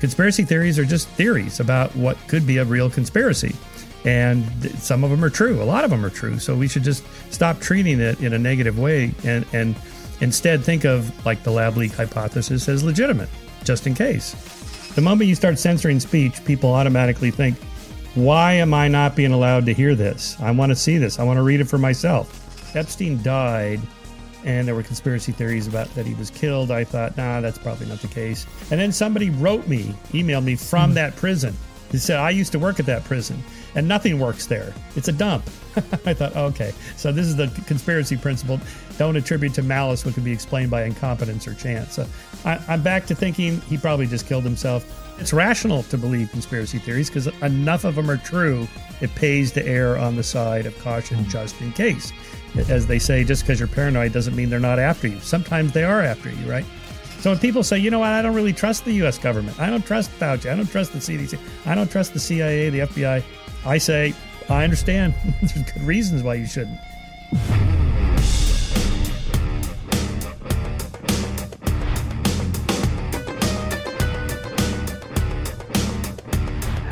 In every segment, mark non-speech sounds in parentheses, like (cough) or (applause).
conspiracy theories are just theories about what could be a real conspiracy. And some of them are true. A lot of them are true. So we should just stop treating it in a negative way and, and instead think of like the lab leak hypothesis as legitimate, just in case. The moment you start censoring speech, people automatically think, why am I not being allowed to hear this? I want to see this. I want to read it for myself. Epstein died and there were conspiracy theories about that he was killed. I thought, nah, that's probably not the case. And then somebody wrote me, emailed me from mm. that prison. He said, I used to work at that prison and nothing works there. It's a dump. (laughs) I thought, okay, so this is the conspiracy principle. Don't attribute to malice what can be explained by incompetence or chance. So I, I'm back to thinking he probably just killed himself. It's rational to believe conspiracy theories because enough of them are true. It pays to err on the side of caution hmm. just in case. As they say, just because you're paranoid doesn't mean they're not after you. Sometimes they are after you, right? So when people say, you know what, I don't really trust the U.S. government, I don't trust Fauci, I don't trust the CDC, I don't trust the CIA, the FBI, I say, I understand. (laughs) There's good reasons why you shouldn't.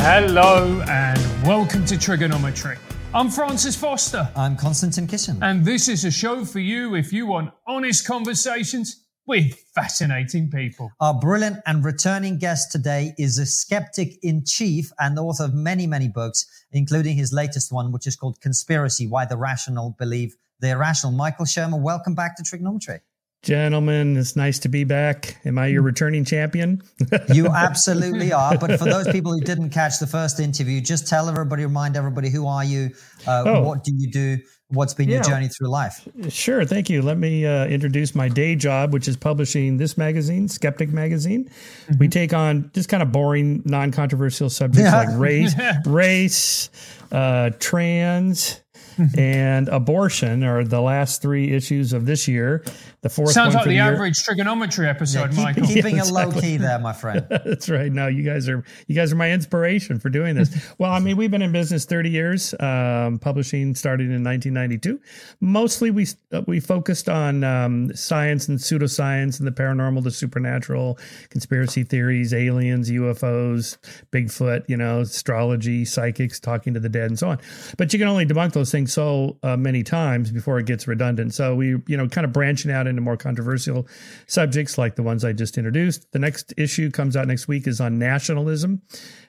Hello and welcome to Triggernometry. I'm Francis Foster. I'm Konstantin Kisin. And this is a show for you if you want honest conversations with fascinating people. Our brilliant and returning guest today is a skeptic in chief and the author of many, many books, including his latest one, which is called Conspiracy Why the Rational Believe the Irrational. Michael Shermer, welcome back to Triggernometry. Gentlemen, it's nice to be back. Am I your returning champion? (laughs) you absolutely are. But for those people who didn't catch the first interview, just tell everybody, remind everybody who are you? Uh, oh. What do you do? What's been yeah. your journey through life? Sure, thank you. Let me uh, introduce my day job, which is publishing this magazine, Skeptic Magazine. Mm-hmm. We take on just kind of boring, non-controversial subjects yeah. like race, (laughs) race, uh, trans, (laughs) and abortion are the last three issues of this year. The fourth sounds like the, the average Triggernometry episode, yeah, keep, Michael. Keeping yeah, exactly. a low key there, my (laughs) friend. That's right. No, you guys are you guys are my inspiration for doing this. (laughs) well, I mean, we've been in business thirty years. Um, publishing started in 1992. Mostly, we uh, we focused on um, science and pseudoscience and the paranormal, the supernatural, conspiracy theories, aliens, UFOs, Bigfoot, you know, astrology, psychics, talking to the dead, and so on. But you can only debunk those things so uh, many times before it gets redundant. So we, you know, kind of branching out into more controversial subjects like the ones I just introduced. The next issue comes out next week is on nationalism.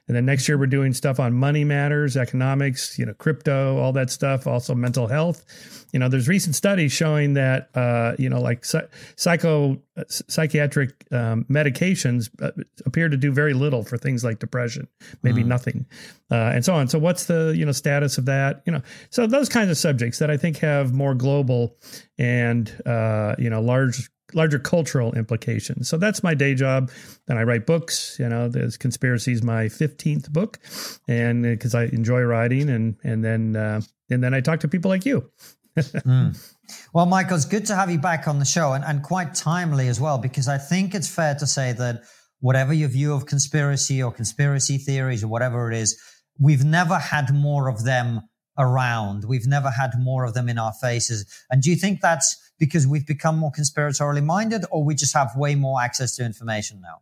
And then next year we're doing stuff on money matters, economics, you know, crypto, all that stuff, also mental health. You know, there's recent studies showing that uh, you know, like psycho uh, psychiatric um, medications uh, appear to do very little for things like depression, maybe mm. nothing, uh, and so on. So what's the you know status of that? You know, so those kinds of subjects that I think have more global and uh, you know large larger cultural implications. So that's my day job. Then I write books. You know, there's conspiracy is my fifteenth book, and because uh, I enjoy writing, and and then uh, and then I talk to people like you. (laughs) mm. Well, Michael, it's good to have you back on the show, and and quite timely as well, because I think it's fair to say that whatever your view of conspiracy or conspiracy theories or whatever it is, we've never had more of them around. We've never had more of them in our faces. And do you think that's because we've become more conspiratorially minded or we just have way more access to information now?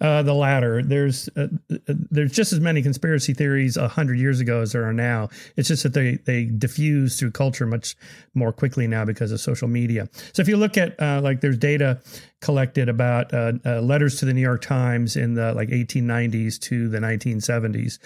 Uh, the latter. There's uh, uh there's just as many conspiracy theories a hundred years ago as there are now. It's just that they they diffuse through culture much more quickly now because of social media. So if you look at uh, like there's data collected about uh, uh, letters to the New York Times in the like 1890s to the 1970s,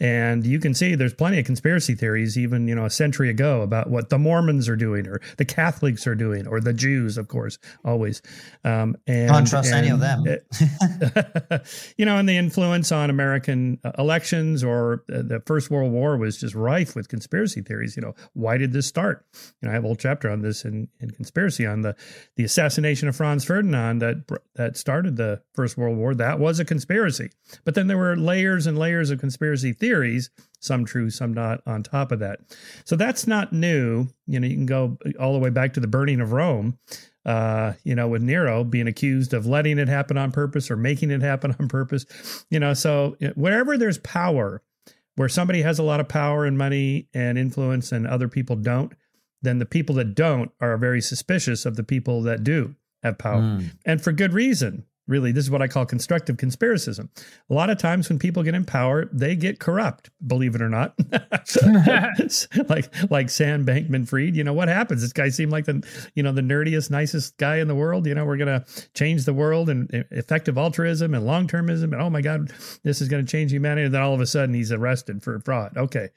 and you can see there's plenty of conspiracy theories even you know a century ago about what the Mormons are doing or the Catholics are doing or the Jews, of course, always. Um, and, Can't trust and, any of them. (laughs) you know, and the influence on American uh, elections or uh, the First World War was just rife with conspiracy theories. You know, why did this start? You know, I have a whole chapter on this in, in conspiracy on the the assassination of Franz Ferdinand that that started the First World War. That was a conspiracy. But then there were layers and layers of conspiracy theories, some true, some not, on top of that. So that's not new. You know, you can go all the way back to the burning of Rome. Uh, you know, with Nero being accused of letting it happen on purpose or making it happen (laughs) on purpose. You know, so wherever there's power, where somebody has a lot of power and money and influence and other people don't, then the people that don't are very suspicious of the people that do have power, mm. and for good reason. really this is what I call constructive conspiracism. A lot of times when people get in power, they get corrupt, believe it or not. (laughs) (laughs) (laughs) like like Sam Bankman Fried, you know what happens? This guy seemed like the you know the nerdiest, nicest guy in the world. You know, we're gonna change the world and effective altruism and long termism, and oh my God, this is gonna change humanity. And then all of a sudden he's arrested for fraud. Okay.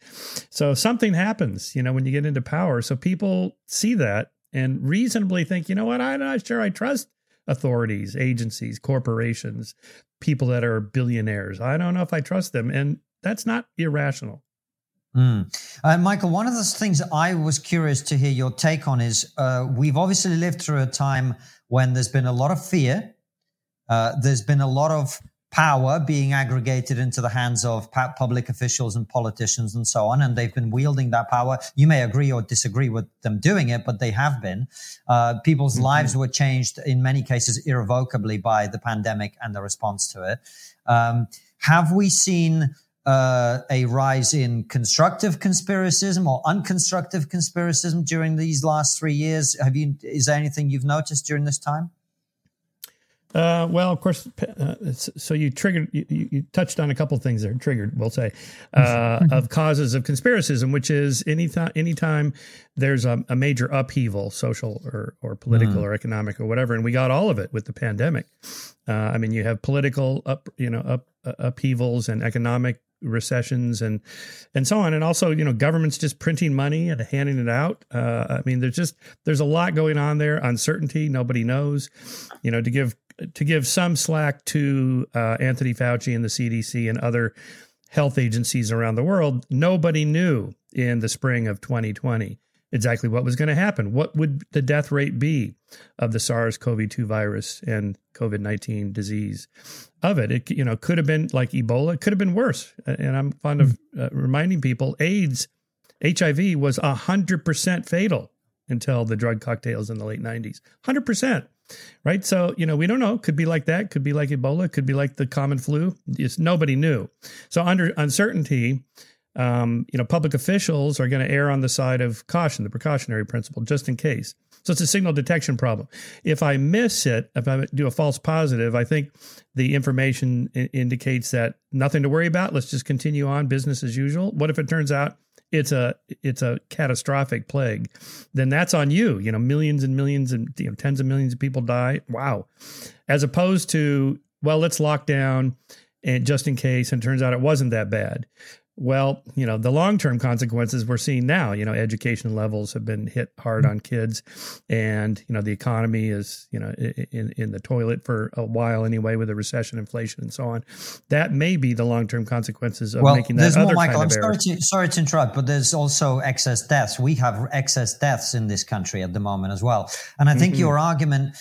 So something happens, you know, when you get into power. So people see that and reasonably think, you know what, I'm not sure I trust authorities, agencies, corporations, people that are billionaires. I don't know if I trust them. And that's not irrational. Mm. Uh, Michael, one of the things I was curious to hear your take on is uh, we've obviously lived through a time when there's been a lot of fear. Uh, there's been a lot of power being aggregated into the hands of public officials and politicians and so on. And they've been wielding that power. You may agree or disagree with them doing it, but they have been. Uh, people's mm-hmm. lives were changed in many cases irrevocably by the pandemic and the response to it. Um, have we seen uh, a rise in constructive conspiracism or unconstructive conspiracism during these last three years? Have you? Is there anything you've noticed during this time? Uh, well, of course. Uh, so you triggered, you, you, touched on a couple things there. Triggered, we'll say, uh, of causes of conspiracism, which is any th- anytime there's a, a, major upheaval, social or or political mm. or economic or whatever, and we got all of it with the pandemic. Uh, I mean, you have political up, you know, up uh, upheavals and economic recessions and and so on and also you know governments just printing money and handing it out uh, i mean there's just there's a lot going on there uncertainty nobody knows you know to give to give some slack to uh, Anthony Fauci and the CDC and other health agencies around the world, nobody knew in the spring of 2020 exactly what was going to happen. What would the death rate be of the SARS-CoV-2 virus and COVID-19 disease of it? It you know could have been like Ebola, it could have been worse. And I'm fond of uh, reminding people AIDS, HIV was 100% fatal until the drug cocktails in the late 90s. 100% right? So, you know, we don't know. Could be like that. Could be like Ebola. Could be like the common flu. Just nobody knew. So, under uncertainty, um, you know, public officials are going to err on the side of caution, the precautionary principle, just in case. So it's a signal detection problem. If I miss it, if I do a false positive, I think the information I- indicates that nothing to worry about. Let's just continue on business as usual. What if it turns out it's a it's a catastrophic plague, then that's on you. You know, millions and millions and you know, tens of millions of people die. Wow. As opposed to, well, let's lock down and just in case, and turns out it wasn't that bad. Well, you know, the long term consequences we're seeing now, you know, education levels have been hit hard on kids and, you know, the economy is, you know, in, in the toilet for a while anyway with the recession, inflation and so on. That may be the long term consequences of well, making that there's other more, Michael, kind of I'm sorry to, sorry to interrupt, but there's also excess deaths. We have excess deaths in this country at the moment as well. And I think mm-hmm. your argument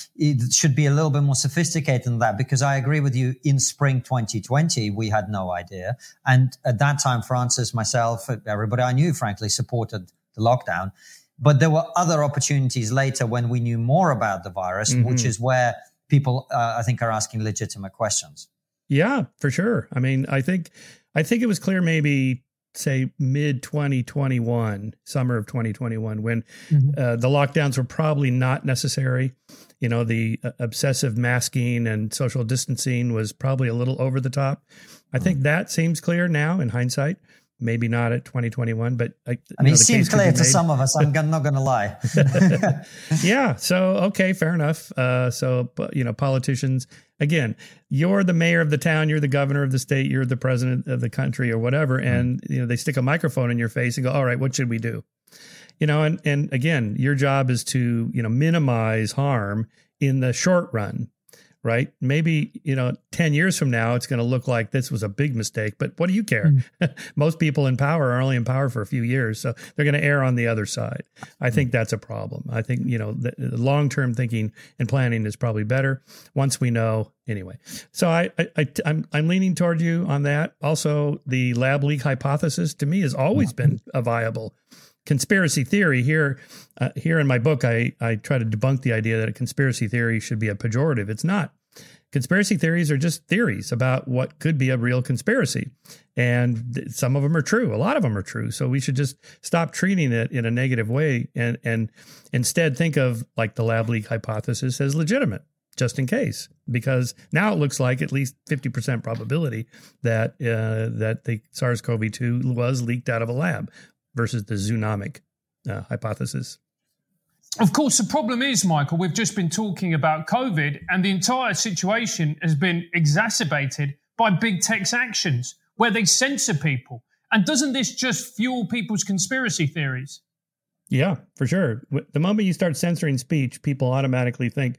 should be a little bit more sophisticated than that because I agree with you in spring 2020, we had no idea. And at that time, Francis, myself, everybody I knew, frankly, supported the lockdown. But there were other opportunities later when we knew more about the virus, mm-hmm. which is where people, uh, I think, are asking legitimate questions. Yeah, for sure. I mean, I think, I think it was clear maybe say mid 2021 summer of 2021 when mm-hmm. uh, the lockdowns were probably not necessary you know the uh, obsessive masking and social distancing was probably a little over the top I think that seems clear now in hindsight. Maybe not at 2021, but I, I mean, know, it seems clear to some of us. I'm not going to lie. (laughs) yeah. So okay, fair enough. Uh, so you know, politicians again, you're the mayor of the town, you're the governor of the state, you're the president of the country, or whatever, mm-hmm. and you know they stick a microphone in your face and go, "All right, what should we do?" You know, and and again, your job is to you know minimize harm in the short run right? Maybe, you know, 10 years from now, it's going to look like this was a big mistake, but what do you care? Mm. (laughs) Most people in power are only in power for a few years. So they're going to err on the other side. I think that's a problem. I think, you know, long term thinking and planning is probably better once we know anyway. So I, I, I, I'm, I'm leaning toward you on that. Also, the lab leak hypothesis to me has always been a viable conspiracy theory here uh, here in my book I, I try to debunk the idea that a conspiracy theory should be a pejorative. It's not. Conspiracy theories are just theories about what could be a real conspiracy. And some of them are true. A lot of them are true. So we should just stop treating it in a negative way and and instead think of like the lab leak hypothesis as legitimate just in case, because now it looks like at least 50% probability that uh, that the SARS-CoV-2 was leaked out of a lab versus the zoonotic uh, hypothesis. Of course, the problem is, Michael, we've just been talking about COVID, and the entire situation has been exacerbated by big tech's actions where they censor people. And doesn't this just fuel people's conspiracy theories? Yeah, for sure. The moment you start censoring speech, people automatically think,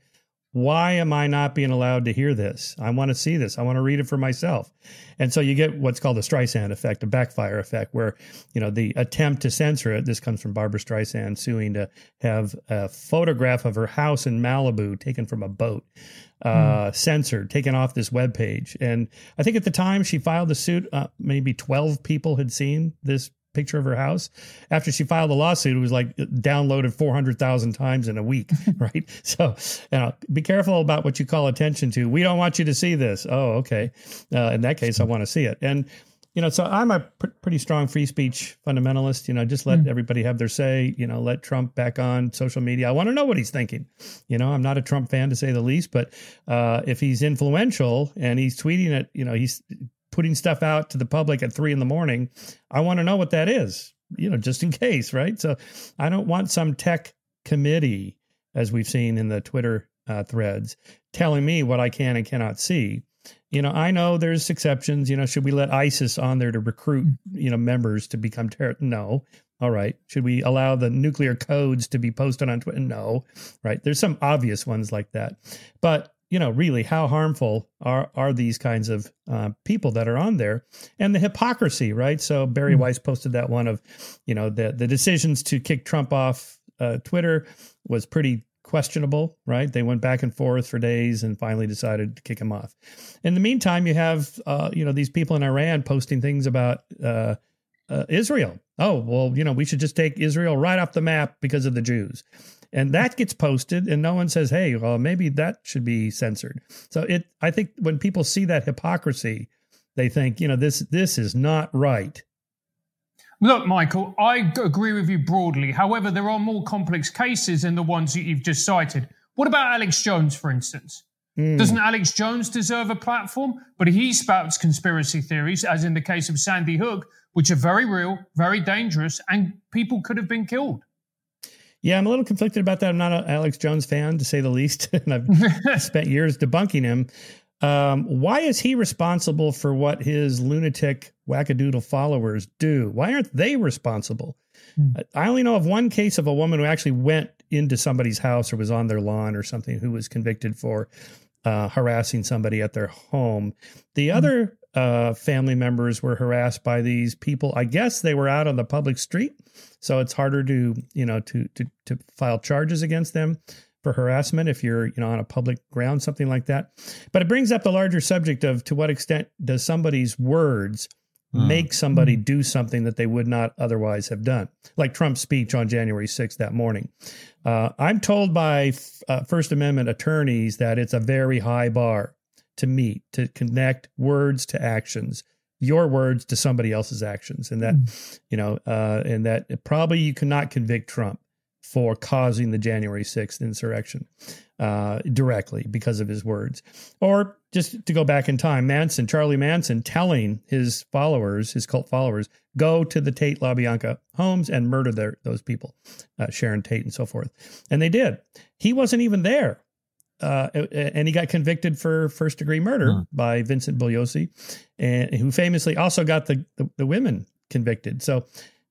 why am I not being allowed to hear this? I want to see this. I want to read it for myself. And so you get what's called the Streisand effect, a backfire effect, where, you know, the attempt to censor it, this comes from Barbra Streisand suing to have a photograph of her house in Malibu taken from a boat, uh, mm. censored, taken off this web page. And I think at the time she filed the suit, uh, maybe 12 people had seen this picture of her house. After she filed the lawsuit, it was like downloaded 400,000 times in a week, (laughs) right? So, you know, be careful about what you call attention to. We don't want you to see this. Oh, okay. Uh, in that case, I want to see it. And, you know, so I'm a pr- pretty strong free speech fundamentalist. You know, just let mm. everybody have their say. You know, let Trump back on social media. I want to know what he's thinking. You know, I'm not a Trump fan to say the least, but uh, if he's influential and he's tweeting it, you know, he's putting stuff out to the public at three in the morning, I want to know what that is, you know, just in case, right? So I don't want some tech committee, as we've seen in the Twitter uh, threads, telling me what I can and cannot see. You know, I know there's exceptions. You know, should we let ISIS on there to recruit, you know, members to become terror? No. All right. Should we allow the nuclear codes to be posted on Twitter? No. Right. There's some obvious ones like that. But you know, really, how harmful are are these kinds of uh, people that are on there, and the hypocrisy, right? So Bari mm-hmm. Weiss posted that one of, you know, the the decisions to kick Trump off uh, Twitter was pretty questionable, right? They went back and forth for days and finally decided to kick him off. In the meantime, you have, uh, you know, these people in Iran posting things about uh, uh, Israel. Oh, well, you know, we should just take Israel right off the map because of the Jews and that gets posted and no one says hey well maybe that should be censored so it i think when people see that hypocrisy they think you know this this is not right Look, Michael, I agree with you broadly. However, there are more complex cases than the ones that you've just cited. What about Alex Jones, for instance? Mm. Doesn't Alex Jones deserve a platform? But he spouts conspiracy theories, as in the case of Sandy Hook, which are very real, very dangerous, and people could have been killed. Yeah, I'm a little conflicted about that. I'm not an Alex Jones fan, to say the least, (laughs) and I've (laughs) spent years debunking him. Um, why is he responsible for what his lunatic wackadoodle followers do? Why aren't they responsible? Mm. I only know of one case of a woman who actually went into somebody's house or was on their lawn or something who was convicted for uh, harassing somebody at their home. The mm. other uh, family members were harassed by these people. I guess they were out on the public street, so it's harder to you know to to to file charges against them for harassment if you're you know on a public ground, something like that. But it brings up the larger subject of to what extent does somebody's words mm. make somebody mm. do something that they would not otherwise have done, like Trump's speech on January 6th that morning. Uh, I'm told by uh, First Amendment attorneys that it's a very high bar to meet, to connect words to actions, your words to somebody else's actions. And that, mm. you know, uh, and that probably you cannot convict Trump for causing the January 6th insurrection uh, directly because of his words. Or just to go back in time, Manson, Charlie Manson, telling his followers, his cult followers, go to the Tate LaBianca homes and murder their, those people, uh, Sharon Tate and so forth. And they did. He wasn't even there uh, and he got convicted for first degree murder huh. by Vincent Bugliosi, and who famously also got the, the, the women convicted. So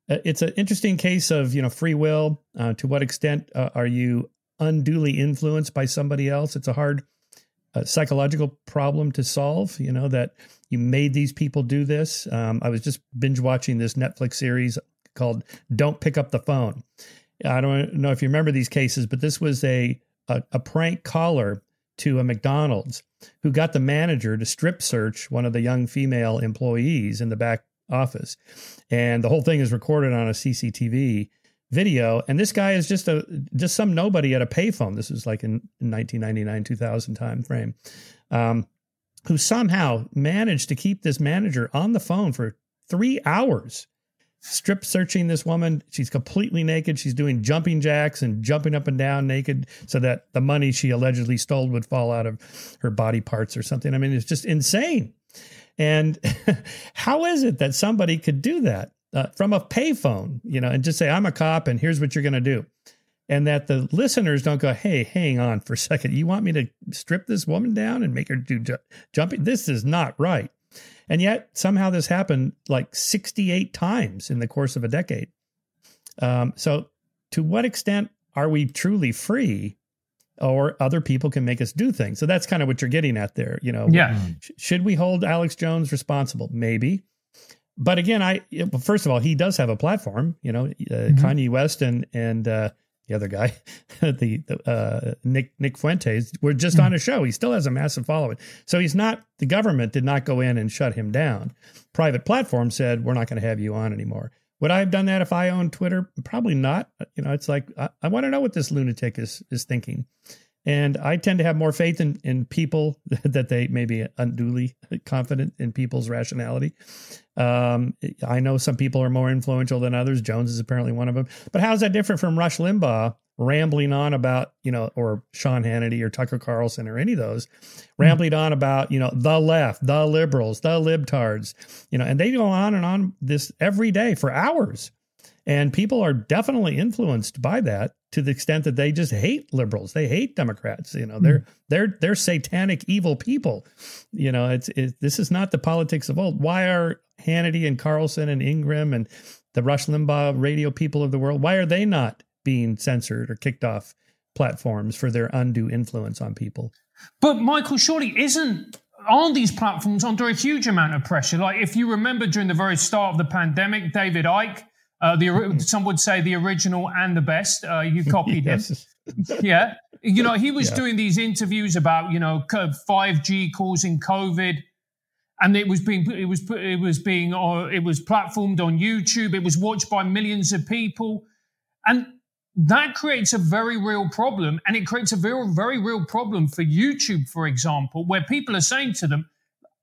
uh, it's an interesting case of you know free will. Uh, to what extent uh, are you unduly influenced by somebody else? It's a hard uh, psychological problem to solve. You know that you made these people do this. Um, I was just binge watching this Netflix series called "Don't Pick Up the Phone." I don't know if you remember these cases, but this was a a, a prank caller to a McDonald's who got the manager to strip search one of the young female employees in the back office. And the whole thing is recorded on a CCTV video. And this guy is just a just some nobody at a payphone. This was like in, 1999, 2000 time frame, um, who somehow managed to keep this manager on the phone for three hours strip searching this woman. She's completely naked. She's doing jumping jacks and jumping up and down naked so that the money she allegedly stole would fall out of her body parts or something. I mean, it's just insane. And (laughs) how is it that somebody could do that uh, from a payphone, you know, and just say, I'm a cop and here's what you're going to do? And that the listeners don't go, hey, hang on for a second. You want me to strip this woman down and make her do ju- jumping? This is not right. And yet somehow this happened like 68 times in the course of a decade. Um, so, to what extent are we truly free or other people can make us do things? So, that's kind of what you're getting at there. You know, yeah. Sh- should we hold Alex Jones responsible? Maybe. But again, I first of all, he does have a platform. You know, uh, mm-hmm. Kanye West and and uh, the other guy, (laughs) the, the uh, Nick Nick Fuentes, were just mm-hmm. on a show. He still has a massive following. So he's not. The government did not go in and shut him down. Private platform said we're not going to have you on anymore. Would I have done that if I owned Twitter? Probably not. You know, it's like I, I want to know what this lunatic is is thinking. And I tend to have more faith in, in people (laughs) that they may be unduly confident in people's rationality. Um, I know some people are more influential than others. Jones is apparently one of them. But how's that different from Rush Limbaugh rambling on about, you know, or Sean Hannity or Tucker Carlson or any of those, rambling on about, you know, the left, the liberals, the libtards, you know, and they go on and on this every day for hours. And people are definitely influenced by that to the extent that they just hate liberals. They hate Democrats. You know, they're mm. they're they're satanic evil people. You know, it's it, this is not the politics of old. Why are Hannity and Carlson and Ingraham and the Rush Limbaugh radio people of the world, why are they not being censored or kicked off platforms for their undue influence on people? But Michael, surely isn't aren't these platforms under a huge amount of pressure? Like if you remember during the very start of the pandemic, David Icke uh, the some would say the original and the best. Uh, you (laughs) copied yes. him. yeah, you know he was yeah. doing these interviews about you know five G causing COVID, and it was being it was it was being uh, it was platformed on YouTube. It was watched by millions of people, and that creates a very real problem. And it creates a very very real problem for YouTube, for example, where people are saying to them,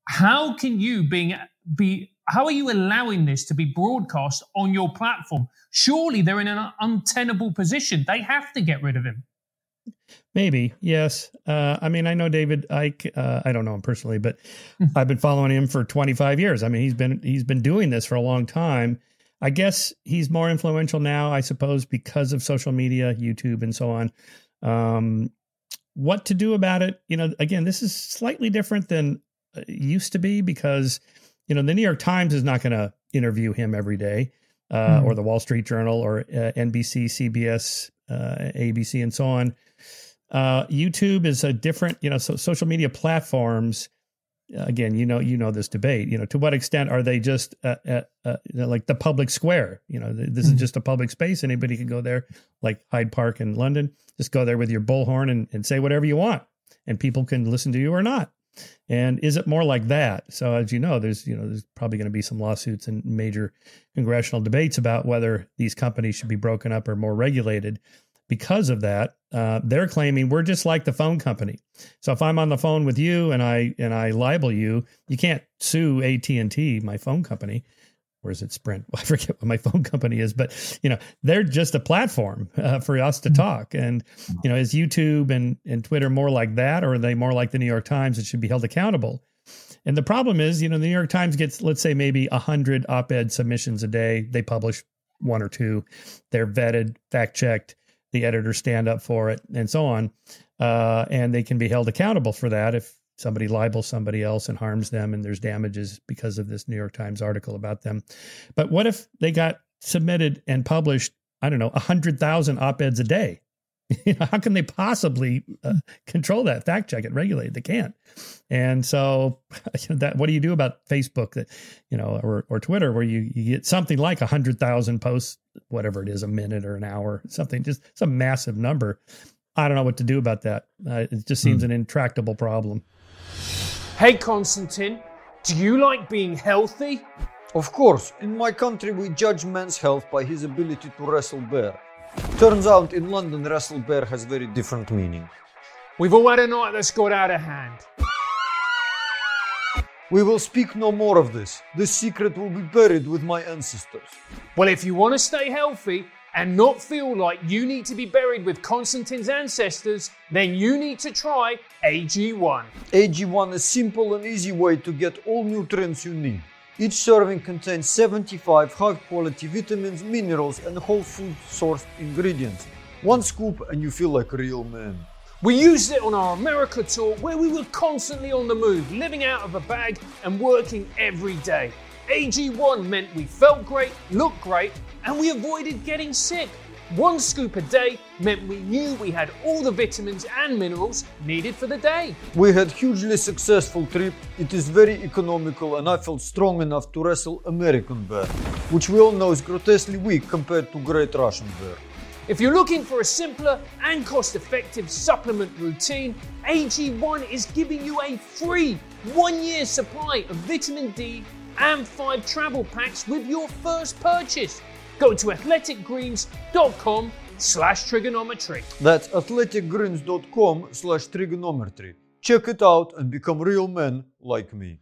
"How can you being be how are you allowing this to be broadcast on your platform? Surely they're in an untenable position. They have to get rid of him. Maybe yes. Uh, I mean, I know David Icke. Uh, I don't know him personally, but hmm. I've been following him for 25 years. I mean, he's been he's been doing this for a long time. I guess he's more influential now, I suppose, because of social media, YouTube, and so on. Um, what to do about it? You know, again, this is slightly different than it used to be because you know, the New York Times is not going to interview him every day, uh, mm or the Wall Street Journal, or uh, NBC, CBS, uh, ABC, and so on. Uh, YouTube is a different, you know, so social media platforms. Again, you know, you know this debate. You know, to what extent are they just uh, uh, like the public square? You know, this mm is mm-hmm. just a public space. Anybody can go there, like Hyde Park in London. Just go there with your bullhorn and, and say whatever you want, and people can listen to you or not. And is it more like that? So as you know, there's you know there's probably going to be some lawsuits and major congressional debates about whether these companies should be broken up or more regulated. Because of that, uh, they're claiming we're just like the phone company. So if I'm on the phone with you and I and I libel you, you can't sue AT and T, my phone company or is it Sprint? (laughs) I forget what my phone company is, but you know they're just a platform uh, for us to mm-hmm. talk. And you know, is YouTube and and Twitter more like that, or are they more like the New York Times that should be held accountable? And the problem is, you know, the New York Times gets let's say maybe a hundred op-ed submissions a day. They publish one or two. They're vetted, fact checked. The editors stand up for it, and so on. Uh, and they can be held accountable for that if somebody libels somebody else and harms them and there's damages because of this New York Times article about them. But what if they got submitted and published, I don't know, 100,000 op-eds a day? (laughs) How can they possibly uh, control that, fact check it, regulate? They can't. And so (laughs) that what do you do about Facebook that, you know, or, or Twitter where you, you get something like 100,000 posts, whatever it is, a minute or an hour, something, just some massive number. I don't know what to do about that. Uh, it just seems mm. an intractable problem. Hey Konstantin, do you like being healthy? Of course, in my country we judge man's health by his ability to wrestle bear. Turns out in London wrestle bear has very different meaning. We've all had a night that's got out of hand. We will speak no more of this. This secret will be buried with my ancestors. Well, if you want to stay healthy and not feel like you need to be buried with Konstantin's ancestors, then you need to try AG1. AG1 is simple and easy way to get all nutrients you need. Each serving contains 75 high quality vitamins, minerals, and whole food sourced ingredients. One scoop and you feel like a real man. We used it on our America tour where we were constantly on the move, living out of a bag and working every day. AG1 meant we felt great, looked great, and we avoided getting sick. One scoop a day meant we knew we had all the vitamins and minerals needed for the day. We had hugely successful trip. It is very economical and I felt strong enough to wrestle American bear, which we all know is grotesquely weak compared to great Russian bear. If you're looking for a simpler and cost effective supplement routine, AG1 is giving you a free one year supply of vitamin D and five travel packs with your first purchase. Go to athleticgreens.com slash triggernometry. That's athleticgreens.com slash triggernometry. Check it out and become real men like me.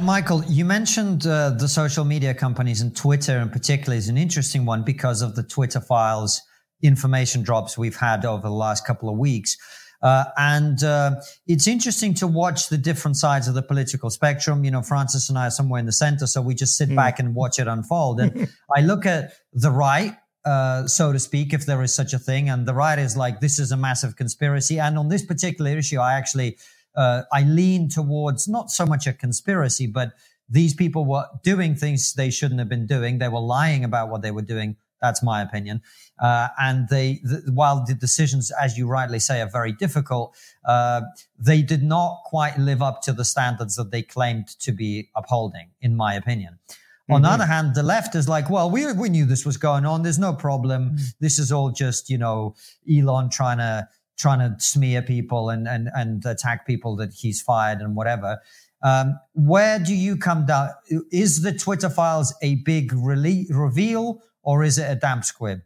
Michael, you mentioned uh, the social media companies and Twitter in particular is an interesting one because of the Twitter files information drops we've had over the last couple of weeks. Uh, and uh, it's interesting to watch the different sides of the political spectrum. You know, Francis and I are somewhere in the center, so we just sit mm. back and watch it unfold. And (laughs) I look at the right, uh, so to speak, if there is such a thing, and the right is like, this is a massive conspiracy. And on this particular issue, I actually uh, I lean towards not so much a conspiracy, but these people were doing things they shouldn't have been doing. They were lying about what they were doing. That's my opinion. Uh, and they, the, while the decisions, as you rightly say, are very difficult, uh, they did not quite live up to the standards that they claimed to be upholding, in my opinion. Mm-hmm. On the mm-hmm. other hand, the left is like, well, we, we knew this was going on. There's no problem. Mm-hmm. This is all just, you know, Elon trying to trying to smear people and and and attack people that he's fired and whatever. Um, where do you come down? Is the Twitter files a big rele- reveal or is it a damp squib?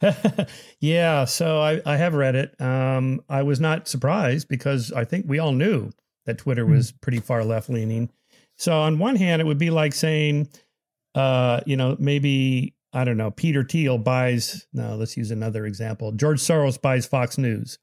(laughs) yeah, so I, I have read it. Um, I was not surprised because I think we all knew that Twitter hmm. was pretty far left leaning. So on one hand, it would be like saying, uh, you know, maybe I don't know, Peter Thiel buys, no, let's use another example. George Soros buys Fox News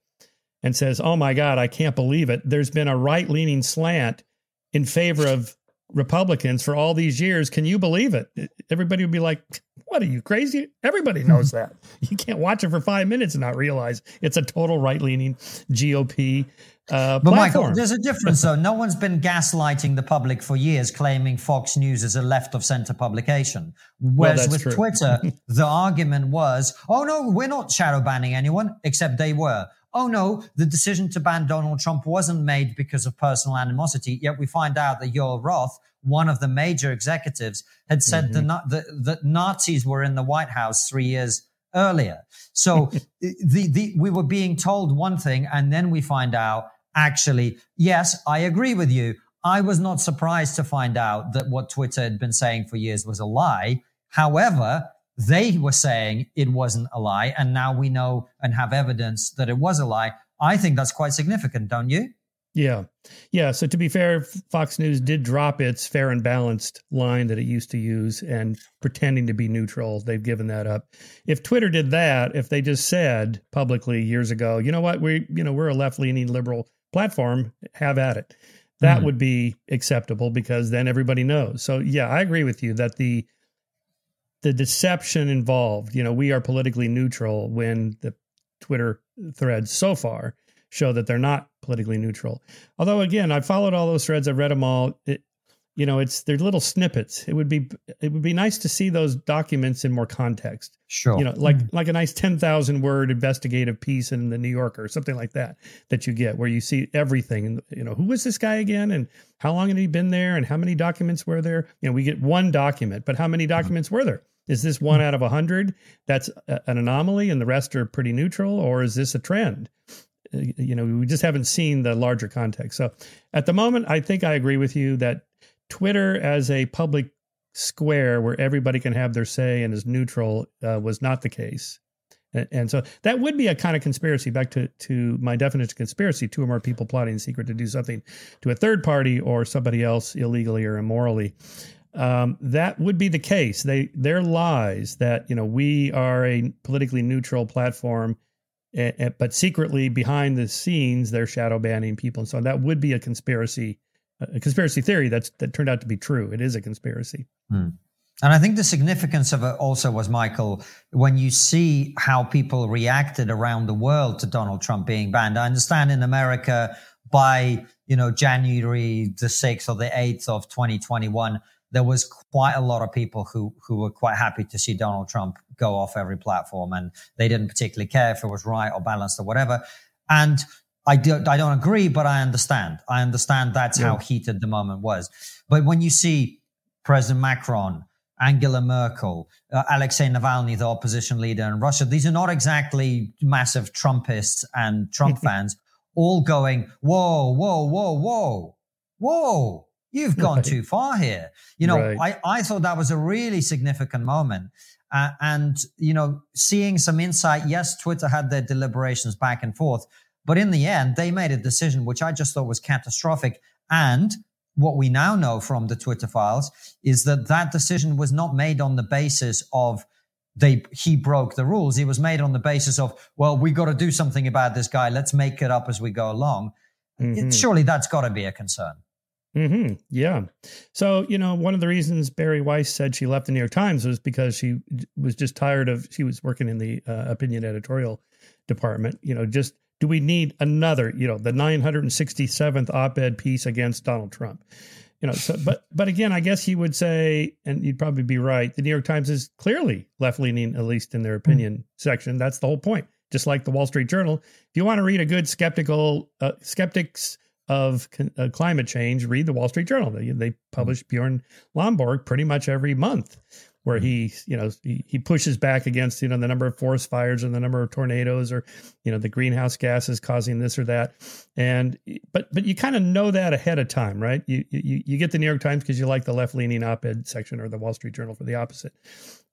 and says, Oh my God, I can't believe it. There's been a right leaning slant in favor of Republicans for all these years. Can you believe it? Everybody would be like, What are you crazy? Everybody knows (laughs) that. You can't watch it for five minutes and not realize it's a total right leaning GOP uh, but platform. Michael, there's a difference though. No one's been gaslighting the public for years, claiming Fox News is a left of center publication. Whereas well, with true. Twitter, (laughs) the argument was, "Oh no, we're not shadow banning anyone," except they were. Oh no, the decision to ban Donald Trump wasn't made because of personal animosity. Yet we find out that Joel Roth, one of the major executives, had said mm-hmm. the, the, the Nazis were in the White House three years earlier. So (laughs) the, the, we were being told one thing and then we find out actually, yes, I agree with you. I was not surprised to find out that what Twitter had been saying for years was a lie. However, they were saying it wasn't a lie. And now we know and have evidence that it was a lie. I think that's quite significant, don't you? Yeah. Yeah. So to be fair, Fox News did drop its fair and balanced line that it used to use and pretending to be neutral. They've given that up. If Twitter did that, if they just said publicly years ago, you know what, we, you know, we're a left leaning liberal platform, have at it. That mm would be acceptable because then everybody knows. So yeah, I agree with you that the the deception involved, you know, we are politically neutral when the Twitter threads so far show that they're not politically neutral. Although again, I followed all those threads, I've read them all. It, you know it's they're little snippets it would be it would be nice to see those documents in more context sure you know like mm-hmm. like a nice 10,000 word investigative piece in the New Yorker or something like that that you get where you see everything and you know who was this guy again and how long had he been there and how many documents were there you know we get one document but how many mm-hmm. documents mm-hmm. were there is this one out of a hundred that's a, an anomaly and the rest are pretty neutral or is this a trend uh, you know we just haven't seen the larger context so at the moment i think i agree with you that Twitter as a public square where everybody can have their say and is neutral uh, was not the case. And, and so that would be a kind of conspiracy. Back to to my definition of conspiracy: two or more people plotting in secret to do something to a third party or somebody else illegally or immorally. Um, that would be the case. They their lies that you know we are a politically neutral platform but secretly behind the scenes they're shadow banning people and so on. That would be a conspiracy, a conspiracy theory that's that turned out to be true. It is a conspiracy. Hmm. And I think the significance of it also was, Michael, when you see how people reacted around the world to Donald Trump being banned. I understand in America by, you know, January the 6th or the 8th of 2021, there was quite a lot of people who who were quite happy to see Donald Trump go off every platform, and they didn't particularly care if it was right or balanced or whatever. And I don't I don't agree, but I understand. I understand that's yeah. how heated the moment was. But when you see President Macron, Angela Merkel, uh, Alexei Navalny, the opposition leader in Russia, these are not exactly massive Trumpists and Trump (laughs) fans, all going, whoa, whoa, whoa, whoa, whoa You've gone right. too far here. You know, right. I, I thought that was a really significant moment. Uh, and, you know, seeing some insight, yes, Twitter had their deliberations back and forth, but in the end, they made a decision which I just thought was catastrophic. And what we now know from the Twitter files is that that decision was not made on the basis of they he broke the rules. It was made on the basis of, well, we got to do something about this guy. Let's make it up as we go along. Mm-hmm. It, surely that's got to be a concern. Hmm. Yeah. So you know, one of the reasons Bari Weiss said she left the New York Times was because she was just tired of. She was working in the uh, opinion editorial department. You know, just do we need another? You know, the 967th op-ed piece against Donald Trump. You know, so but but again, I guess you would say, and you'd probably be right. The New York Times is clearly left leaning, at least in their opinion mm-hmm. section. That's the whole point. Just like the Wall Street Journal, if you want to read a good skeptical uh, skeptics of uh, climate change, read the Wall Street Journal. They, they publish Bjorn Lomborg pretty much every month, where he, you know, he, he pushes back against, you know, the number of forest fires and the number of tornadoes or, you know, the greenhouse gases causing this or that. And, but, but you kind of know that ahead of time, right? You, you, you get the New York Times because you like the left leaning op ed section or the Wall Street Journal for the opposite.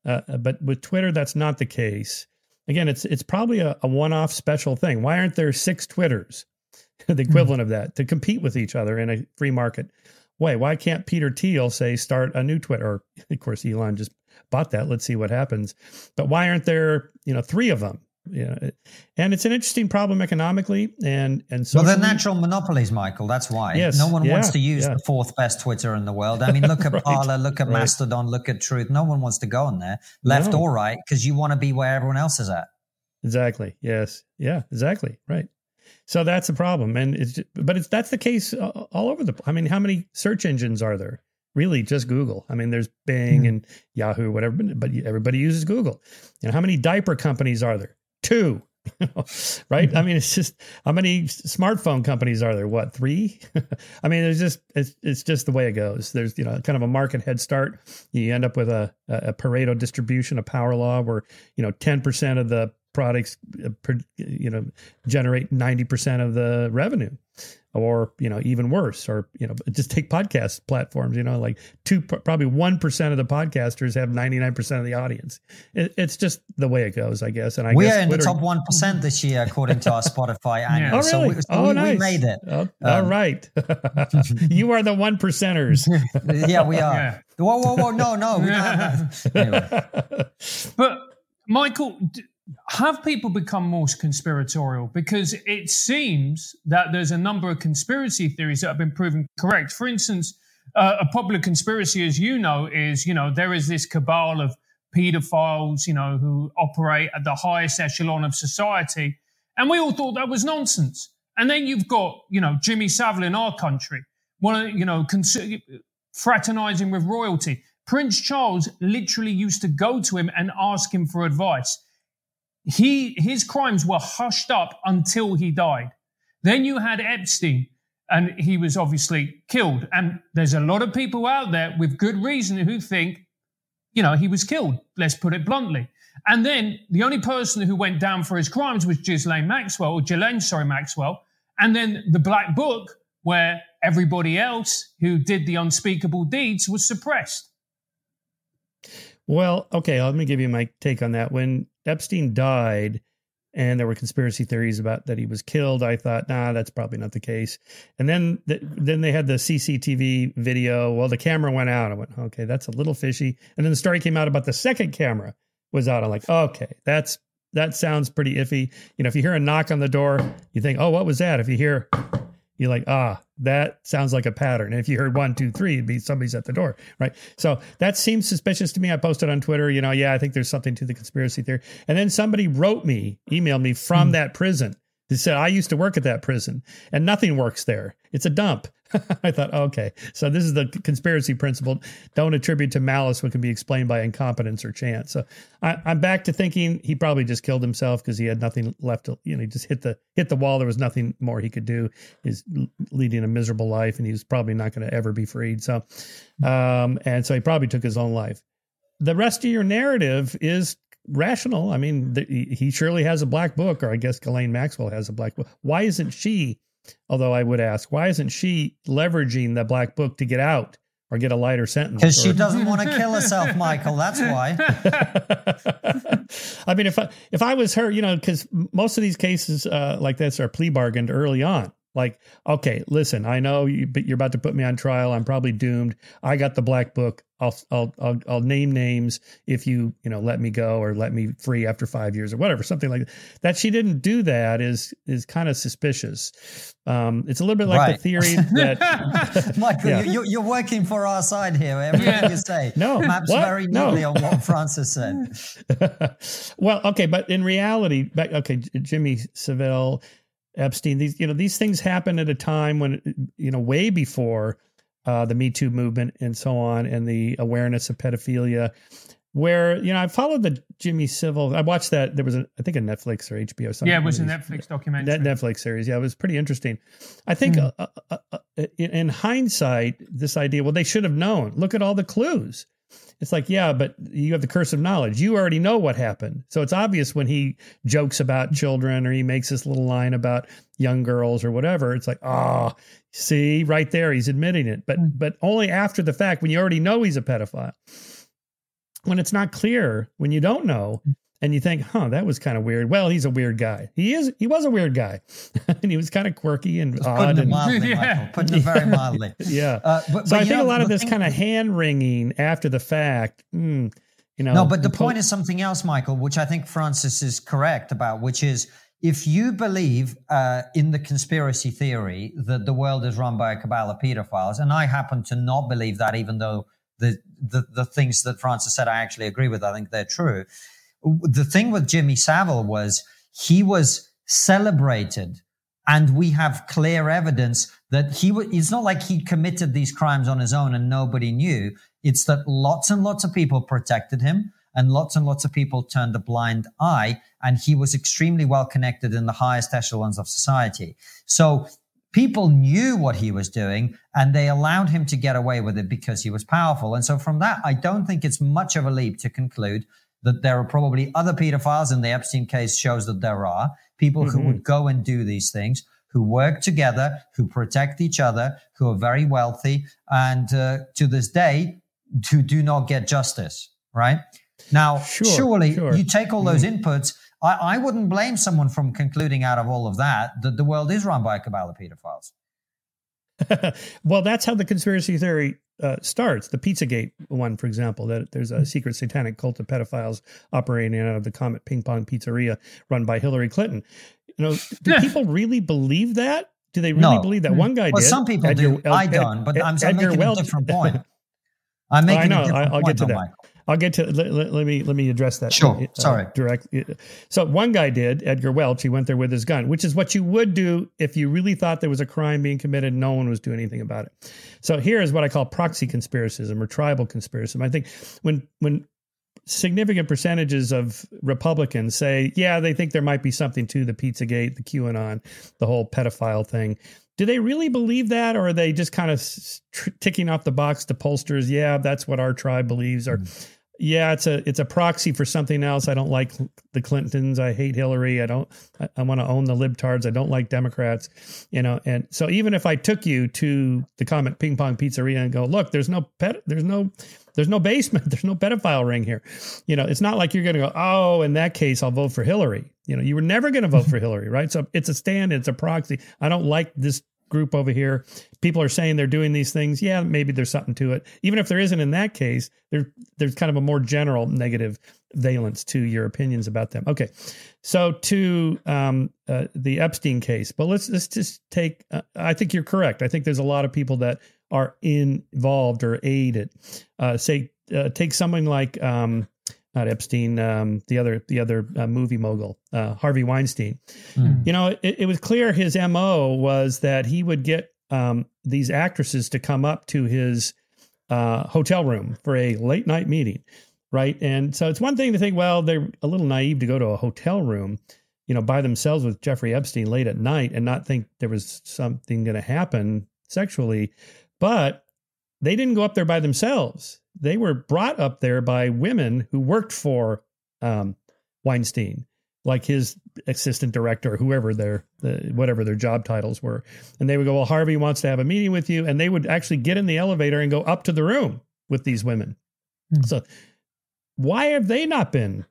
Uh, but with Twitter, that's not the case. Again, it's, it's probably a, a one off special thing. Why aren't there six Twitters? (laughs) the hmm. equivalent mm. of that to compete with each other in a free market way. Why can't Peter Thiel say start a new Twitter? Or (laughs) of course, Elon just bought that. Let's see what happens. But why aren't there, you know, three of them? Yeah, and it's an interesting problem economically and and so. Well, they're natural monopolies, Michael. That's why. Yes, no one yeah, wants to use yeah. the fourth best Twitter in the world. I mean, look (laughs) at right, Parler, look at right. Mastodon, look at Truth. No one wants to go on there, left no. or right, because you want to be where everyone else is at. Exactly. Yes. Yeah. Exactly. Right. So that's the problem, and it's just, but it's that's the case all over the. I mean, how many search engines are there? Really, just Google. I mean, there's Bing mm and Yahoo, whatever, but everybody uses Google. You know, how many diaper companies are there? Two. (laughs) right? I mean, it's just how many smartphone companies are there? What three? (laughs) I mean, it's just it's it's just the way it goes. There's you know kind of a market head start. You end up with a a Pareto distribution, a power law, where you know ten percent of the products uh, you know generate 90% of the revenue or you know even worse or you know just take podcast platforms you know like two probably 1% of the podcasters have 99% of the audience. It, it's just the way it goes i guess. And i we guess are in Twitter, the top 1% this year according to our spotify (laughs) annual. Oh, really? so, we, so oh, we, nice. we made it. Oh, um, all right. (laughs) You are the one percenters. (laughs) Yeah we are. Yeah. whoa whoa whoa. No no anyway. but michael have people become more conspiratorial? Because it seems that there's a number of conspiracy theories that have been proven correct. For instance, uh, a popular conspiracy, as you know, is you know there is this cabal of pedophiles, you know, who operate at the highest echelon of society, and we all thought that was nonsense. And then you've got you know Jimmy Savile in our country, one you know cons- fraternizing with royalty. Prince Charles literally used to go to him and ask him for advice he his crimes were hushed up until he died. Then you had Epstein, and he was obviously killed. And there's a lot of people out there with good reason who think, you know, he was killed. Let's put it bluntly. And then the only person who went down for his crimes was Ghislaine Maxwell, or Ghislaine, sorry, Maxwell. And then the Black Book, where everybody else who did the unspeakable deeds was suppressed. Well, okay, let me give you my take on that. When Epstein died and there were conspiracy theories about that he was killed. I thought, nah, that's probably not the case. And then, the, then they had the CCTV video. Well, the camera went out. I went, okay, that's a little fishy. And then the story came out about the second camera was out. I'm like, okay, that's that sounds pretty iffy. You know, if you hear a knock on the door, you think, oh, what was that? If you hear you're like, ah, that sounds like a pattern. And if you heard one, two, three, it'd be somebody's at the door, right? So that seems suspicious to me. I posted on Twitter, you know, yeah, I think there's something to the conspiracy theory. And then somebody wrote me, emailed me from mm. that prison. They said, I used to work at that prison and nothing works there. It's a dump. (laughs) I thought, okay, so this is the conspiracy principle. Don't attribute to malice what can be explained by incompetence or chance. So I, am back to thinking he probably just killed himself because he had nothing left. To, you know, he just hit the hit the wall. There was nothing more he could do. He's leading a miserable life, and he's probably not going to ever be freed. So, um, and so he probably took his own life. The rest of your narrative is rational. I mean, the, he surely has a black book, or I guess Ghislaine Maxwell has a black book. Why isn't she? Although I would ask, why isn't she leveraging the black book to get out or get a lighter sentence? Because she doesn't want to kill herself, Michael. That's why. (laughs) I mean, if I if I was her, you know, because most of these cases uh, like this are plea bargained early on. Like, okay, listen, I know you, but you're about to put me on trial. I'm probably doomed. I got the black book. I'll, I'll, I'll, I'll name names if you, you know, let me go or let me free after five years or whatever, something like that. That she didn't do that is, is kind of suspicious. Um, it's a little bit like right. the theory that (laughs) Michael, yeah. you, are working for our side here. Everything yeah. you say no, maps what? very neatly no. on what (laughs) Francis said. (laughs) well, okay, but in reality, back, okay, Jimmy Savile Epstein. These you know these things happen at a time when you know way before uh, the Me Too movement and so on, and the awareness of pedophilia. Where you know I followed the Jimmy Savile. I watched that. There was a I think a Netflix or HBO. Something. Yeah, it was a Netflix documentary. Netflix series. Yeah, it was pretty interesting. I think mm. uh, uh, uh, in hindsight, this idea. Well, they should have known. Look at all the clues. It's like, yeah, but you have the curse of knowledge. You already know what happened. So it's obvious when he jokes about children or he makes this little line about young girls or whatever. It's like, oh, see, right there, he's admitting it. But mm. but only after the fact when you already know he's a pedophile. When it's not clear, when you don't know, and you think, huh, that was kind of weird. Well, he's a weird guy. He is. He was a weird guy, (laughs) and he was kind of quirky and odd. Putting it and, mildly, (laughs) yeah. Michael, putting it very mildly. (laughs) yeah. Uh, but, so but I think know, a lot of this kind of hand wringing after the fact. Mm, you know. No, but the point is something else, Michael, which I think Francis is correct about, which is if you believe uh, in the conspiracy theory that the world is run by a cabal of pedophiles, and I happen to not believe that, even though the the, the things that Francis said I actually agree with, I think they're true the thing with Jimmy Savile was he was celebrated and we have clear evidence that he w- it's not like he committed these crimes on his own and nobody knew. It's that lots and lots of people protected him and lots and lots of people turned a blind eye and he was extremely well connected in the highest echelons of society. So people knew what he was doing and they allowed him to get away with it because he was powerful. And so from that i don't think it's much of a leap to conclude that there are probably other pedophiles, and the Epstein case shows that there are people mm-hmm. who would go and do these things, who work together, who protect each other, who are very wealthy, and uh, to this day, who do not get justice. Right now, sure, surely sure. you take all those mm-hmm. inputs. I, I wouldn't blame someone from concluding out of all of that that the world is run by a cabal of pedophiles. (laughs) well, that's how the conspiracy theory uh, starts. The Pizzagate one, for example, that there's a hmm. secret satanic cult of pedophiles operating out of the Comet Ping Pong Pizzeria run by Hillary Clinton. You know, (laughs) do people really believe that? Do they really no. believe that? One guy well, did. Some people Edgar, do. I don't, but I'm, I'm making Welch. a different point. (laughs) I'm making oh, I know. a different I'll get to that. Michael. I'll get to let, let, let, me let me address that. Sure. Uh, Sorry. Direct. So one guy did Edgar Welch. He went there with his gun, which is what you would do if you really thought there was a crime being committed. No one was doing anything about it. So here is what I call proxy conspiracism or tribal conspiracism. I think when when significant percentages of Republicans say, yeah, they think there might be something to the Pizzagate, the QAnon, the whole pedophile thing do they really believe that or are they just kind of tr- ticking off the box to pollsters yeah that's what our tribe believes or mm. yeah, it's a it's a proxy for something else. I don't like the Clintons. I hate Hillary. I don't. I, I want to own the libtards. I don't like Democrats. You know, and so even if I took you to the Comet Ping Pong Pizzeria and go, look, there's no pet, there's no, there's no basement, (laughs) there's no pedophile ring here. You know, it's not like you're going to go, oh, in that case, I'll vote for Hillary. You know, you were never going to vote for (laughs) Hillary, right? So it's a stand. It's a proxy. I don't like this group over here. People are saying they're doing these things. Yeah, maybe there's something to it. Even if there isn't in that case, there there's kind of a more general negative valence to your opinions about them. Okay, so to um, uh, the Epstein case, but let's let's just take. Uh, I think you're correct. I think there's a lot of people that are involved or aided. Uh, say uh, take someone like um, not Epstein, um, the other the other uh, movie mogul, uh, Harvey Weinstein. Mm. You know, it, it, was clear his mo was that he would get um, these actresses to come up to his uh, hotel room for a late night meeting, right? And so it's one thing to think, well, they're a little naive to go to a hotel room, you know, by themselves with Jeffrey Epstein late at night and not think there was something going to happen sexually, but they didn't go up there by themselves they were brought up there by women who worked for um, Weinstein, like his assistant director, whoever their the, whatever their job titles were, and they would go, "Well, Harvey wants to have a meeting with you," and they would actually get in the elevator and go up to the room with these women. Mm-hmm. So, why have they not been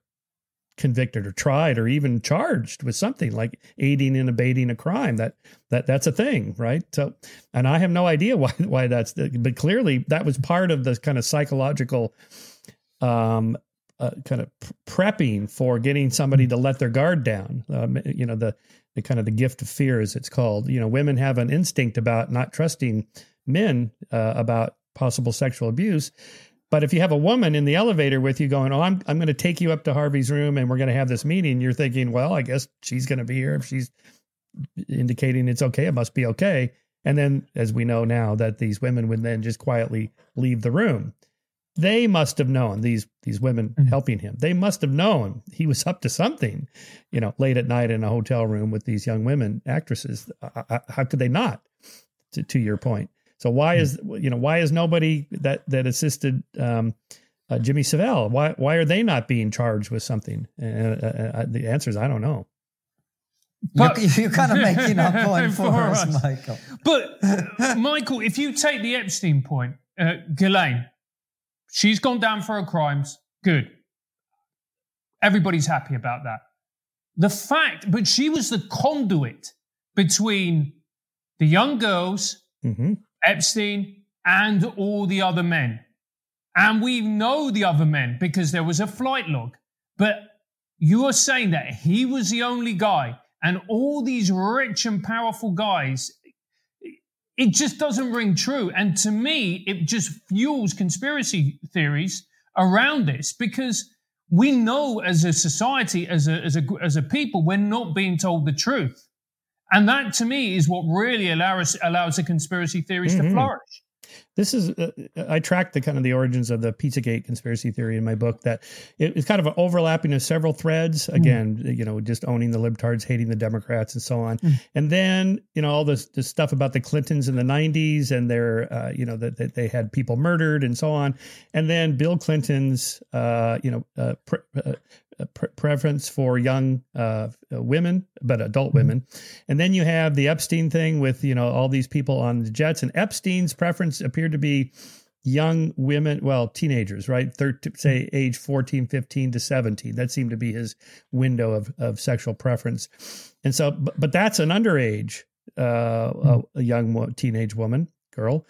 convicted or tried or even charged with something like aiding and abetting a crime. That that that's a thing right? So and i have no idea (laughs) why why that's but clearly that was part of the kind of psychological um uh, kind of prepping for getting somebody to let their guard down. Um, you know the the kind of the gift of fear as it's called. You know women have an instinct about not trusting men uh, about possible sexual abuse but if you have a woman in the elevator with you going, "Oh, I'm I'm going to take you up to Harvey's room and we're going to have this meeting," you're thinking, "Well, I guess she's going to be here if she's indicating it's okay. It must be okay." And then, as we know now, that these women would then just quietly leave the room. They must have known these these women mm-hmm. helping him. They must have known he was up to something, you know, late at night in a hotel room with these young women actresses. How could they not? To, to your point. So why hmm. is you know why is nobody that that assisted um, uh, Jimmy Savile? Why why are they not being charged with something? And uh, uh, the answer is I don't know. But you're, you're kind of making a point for, for us, us, Michael. But Michael, if you take the Epstein point, uh, Ghislaine, she's gone down for her crimes. Good. Everybody's happy about that. The fact, but she was the conduit between the young girls mm-hmm. Epstein, and all the other men. And we know the other men because there was a flight log. But you are saying that he was the only guy, and all these rich and powerful guys, it just doesn't ring true. And to me, it just fuels conspiracy theories around this because we know as a society, as a, as a, as a people, we're not being told the truth. And that to me is what really allows allows the conspiracy theories mm-hmm. to flourish this is uh, I tracked the kind of the origins of the Pizzagate conspiracy theory in my book. That it, it's kind of an overlapping of several threads. Mm. Again, mm. you know, just owning the libtards, hating the Democrats, and so on. Mm. And then you know all this, this stuff about the Clintons in the '90s and their uh, you know that, that they had people murdered and so on. And then Bill Clinton's uh, you know uh, pre- pre- preference for young uh, women, but adult mm-hmm. women. And then you have the Epstein thing with you know all these people on the jets, and Epstein's preference appeared to be young women, well, teenagers, right? Thir- say mm-hmm. age 14, 15 to 17. That seemed to be his window of, of sexual preference. And so, but, but that's an underage, uh, a, a young teenage woman, girl.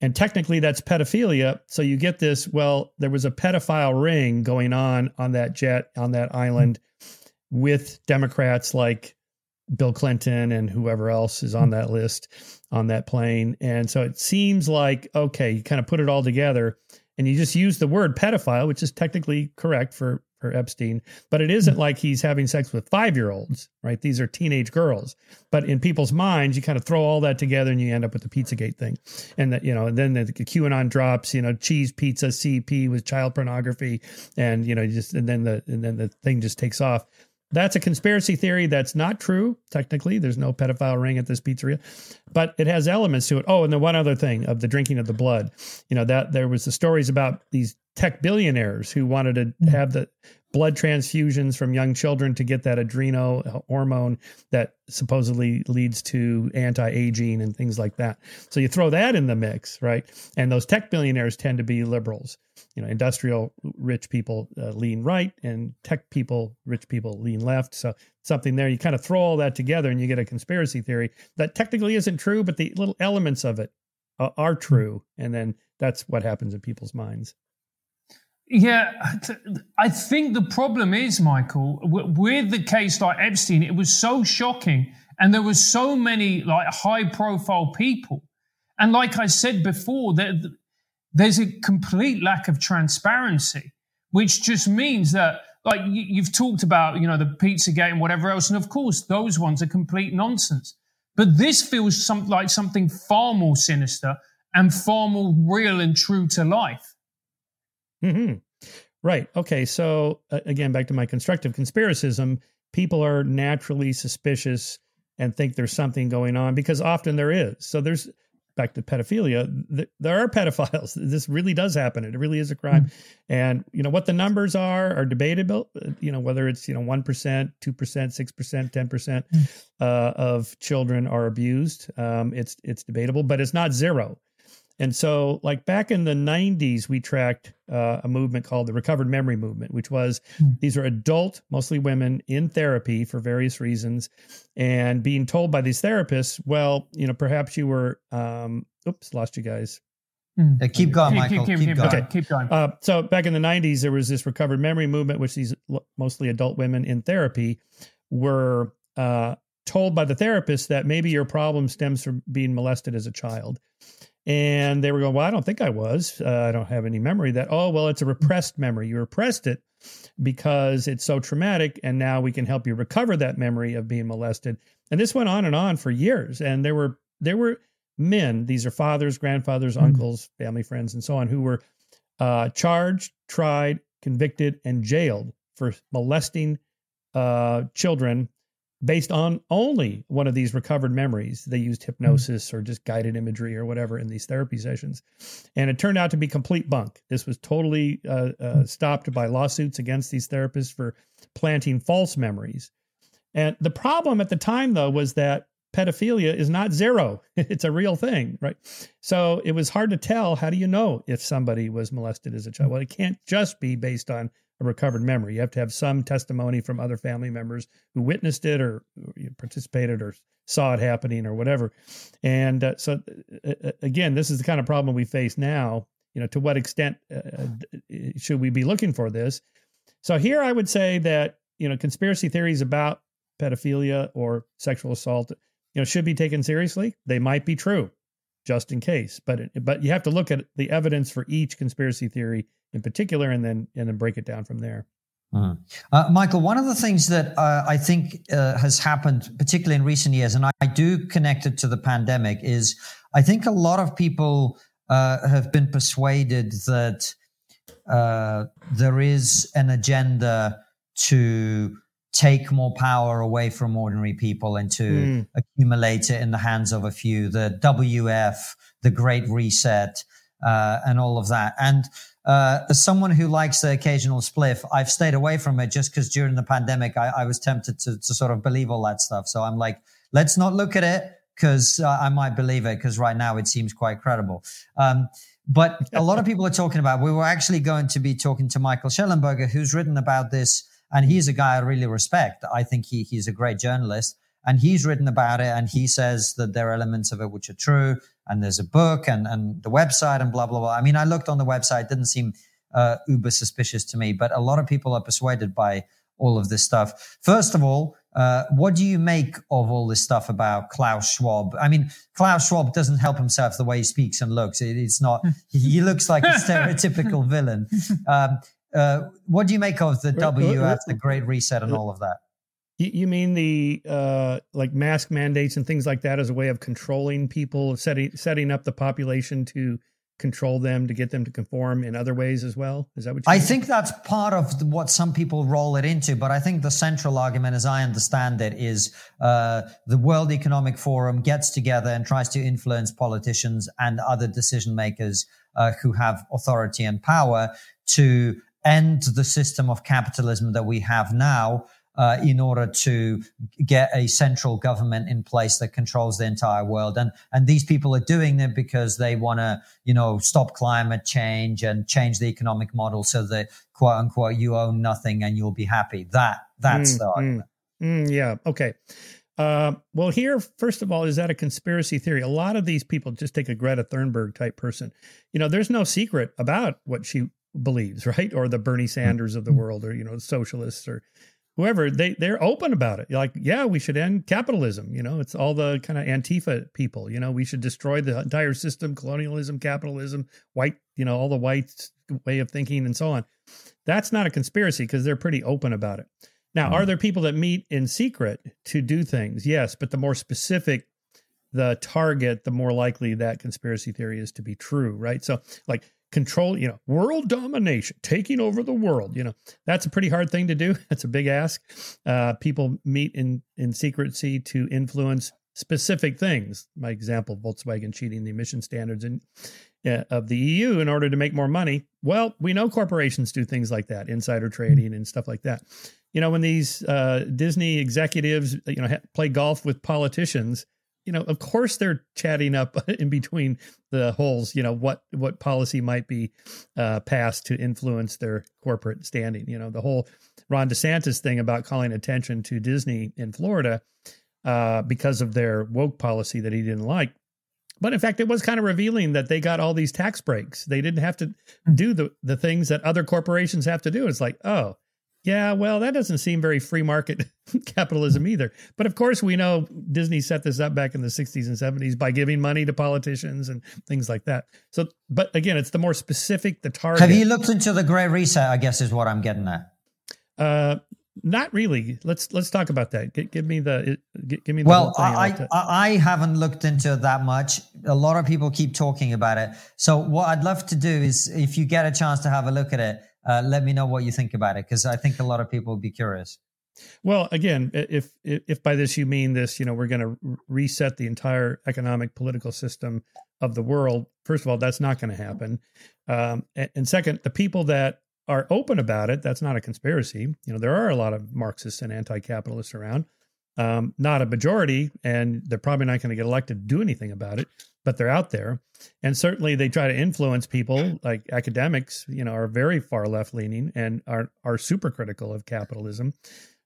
And technically that's pedophilia. So you get this, well, there was a pedophile ring going on on that jet, on that island with Democrats like Bill Clinton and whoever else is on that list on that plane. And so it seems like, okay, you kind of put it all together and you just use the word pedophile, which is technically correct for, for Epstein, but it isn't hmm. like he's having sex with five year olds, right? These are teenage girls. But in people's minds, you kind of throw all that together and you end up with the Pizzagate thing. And that, you know, and then the, the QAnon drops, you know, cheese pizza CP with child pornography. And, you know, just, and then the, and then the thing just takes off that's a conspiracy theory that's not true. Technically, there's no pedophile ring at this pizzeria, but it has elements to it. Oh, and the one other thing of the drinking of the blood, you know, that there was the stories about these tech billionaires who wanted to mm. have the blood transfusions from young children to get that adrenal hormone that supposedly leads to anti-aging and things like that. So you throw that in the mix, right? And those tech billionaires tend to be liberals. You know, industrial rich people uh, lean right, and tech people, rich people lean left. So something there, you kind of throw all that together, and you get a conspiracy theory that technically isn't true, but the little elements of it uh, are true, and then that's what happens in people's minds. Yeah, I think the problem is, Michael, with the case like Epstein, it was so shocking, and there were so many like high-profile people, and like I said before, there, there's a complete lack of transparency, which just means that like you've talked about, you know, the Pizzagate and whatever else, and of course those ones are complete nonsense. But this feels some, like something far more sinister and far more real and true to life. Mm-hmm. Right. Okay. So uh, again, back to my constructive conspiracism, people are naturally suspicious and think there's something going on because often there is. So there's back to pedophilia. Th- there are pedophiles. (laughs) This really does happen. It really is a crime. Mm-hmm. And you know what the numbers are are debatable. Uh, you know whether it's you know one percent, two percent, six percent, ten percent hmm. uh, of children are abused. Um, it's it's debatable, but it's not zero. And so, like back in the 90s, we tracked uh, a movement called the Recovered Memory Movement, which was mm. these are adult, mostly women, in therapy for various reasons, and being told by these therapists, well, you know, perhaps you were, um, oops, lost you guys. Mm. keep going, Michael. Keep, keep, keep, going. Okay. keep going. Uh, so back in the 90s, there was this recovered memory movement, which these mostly adult women in therapy were uh, told by the therapist that maybe your problem stems from being molested as a child. And they were going, Well, I don't think I was. Uh, I don't have any memory that. Oh, well, it's a repressed memory. You repressed it because it's so traumatic. And now we can help you recover that memory of being molested. And this went on and on for years. And there were, there were men, these are fathers, grandfathers, mm-hmm. uncles, family friends, and so on, who were uh, charged, tried, convicted, and jailed for molesting uh, children based on only one of these recovered memories. They used hmm. hypnosis mm-hmm. or just guided imagery or whatever in these therapy sessions. And it turned out to be complete bunk. This was totally uh, uh, hmm. stopped by lawsuits against these therapists for planting false memories. And the problem at the time, though, was that pedophilia is not zero. (laughs) It's a real thing, right? So it was hard to tell. How do you know if somebody was molested as a child? Well, it can't just be based on a recovered memory. You have to have some testimony from other family members who witnessed it or participated or saw it happening or whatever. And uh, so, uh, uh, again, this is the kind of problem we face now. You know, to what extent uh, uh should we be looking for this? So here, I would say that you know, conspiracy theories about pedophilia or sexual assault, you know, should be taken seriously. They might be true, just in case, but but you have to look at the evidence for each conspiracy theory in particular, and then and then break it down from there. Uh-huh. Uh, Michael, one of the things that uh, I think uh, has happened, particularly in recent years, and I, I, do connect it to the pandemic, is I think a lot of people uh, have been persuaded that uh, there is an agenda to take more power away from ordinary people and to mm. accumulate it in the hands of a few, the WEF, the Great Reset, uh, and all of that. And uh, as someone who likes the occasional spliff, I've stayed away from it just because during the pandemic, I, I was tempted to, to, sort of believe all that stuff. So I'm like, let's not look at it because uh, I might believe it because right now it seems quite credible. Um, but a lot of people are talking about, we were actually going to be talking to Michael Shellenberger, who's written about this. And he's a guy I really respect. I think he, he's a great journalist and he's written about it and he says that there are elements of it which are true and there's a book and, and the website and blah, blah, blah. I mean, I looked on the website, didn't seem uh, uber suspicious to me, but a lot of people are persuaded by all of this stuff. First of all, uh, what do you make of all this stuff about Klaus Schwab? I mean, Klaus Schwab doesn't help himself the way he speaks and looks. It, it's not, he looks like a (laughs) stereotypical villain. (laughs) Um, uh, what do you make of the WEF, the Great Reset, and all of that? You, mean the uh, like mask mandates and things like that as a way of controlling people, setting setting up the population to control them to get them to conform in other ways as well? Is that what you I mean? think that's part of what some people roll it into, but I think the central argument, as I understand it, is uh, the World Economic Forum gets together and tries to influence politicians and other decision makers uh, who have authority and power to end the system of capitalism that we have now uh, in order to get a central government in place that controls the entire world. And and these people are doing it because they want to, you know, stop climate change and change the economic model so that quote unquote you own nothing and you'll be happy. That that's Mm, the argument. Mm, yeah. Okay. Uh, well, here, first of all, is that a conspiracy theory? A lot of these people just take a Greta Thunberg type person. You know, there's no secret about what she believes, right? Or the Bernie hmm. Sanders of the hmm. world, or you know, socialists or whoever. They they're open about it. Like, yeah, we should end capitalism. You know, it's all the kind of Antifa people. You know, we should destroy the entire system, colonialism, capitalism, white. You know, all the white way of thinking and so on. That's not a conspiracy because they're pretty open about it. Now, are hmm. there people that meet in secret to do things? Yes, but the more specific the target, the more likely that conspiracy theory is to be true, right? So, like control, you know, world domination, taking over the world, you know, that's a pretty hard thing to do. (laughs) That's a big ask. Uh, people meet in in secrecy to influence specific things. My example, Volkswagen cheating the emission standards in, uh, of the EU in order to make more money. Well, we know corporations do things like that, insider trading and stuff like that. You know, when these uh, Disney executives, you know, ha- play golf with politicians, you know, of course they're chatting up (laughs) in between the holes. You know what what policy might be uh, passed to influence their corporate standing. You know, the whole Ron DeSantis thing about calling attention to Disney in Florida uh, because of their woke policy that he didn't like. But in fact, it was kind of revealing that they got all these tax breaks. They didn't have to do the the things that other corporations have to do. It's like, oh, yeah, well, that doesn't seem very free market (laughs) capitalism either. But of course, we know Disney set this up back in the 60s and 70s by giving money to politicians and things like that. So, but again, it's the more specific the target. Have you looked into the Great Reset? I guess is what I'm getting at. Uh, not really. Let's let's talk about that. Give, give me the give, give me the Well. I. I I haven't looked into it that much. A lot of people keep talking about it. So what I'd love to do is, if you get a chance to have a look at it, uh, let me know what you think about it because I think a lot of people would be curious. Well, again, if if by this you mean this, you know, we're going to reset the entire economic political system of the world. First of all, that's not going to happen. Um, and, and second, the people that are open about it, that's not a conspiracy. You know, there are a lot of Marxists and anti-capitalists around. Um, not a majority, and they're probably not going to get elected to do anything about it, but they're out there. And certainly they try to influence people (clears throat) like academics, you know, are very far left leaning and are are super critical of capitalism.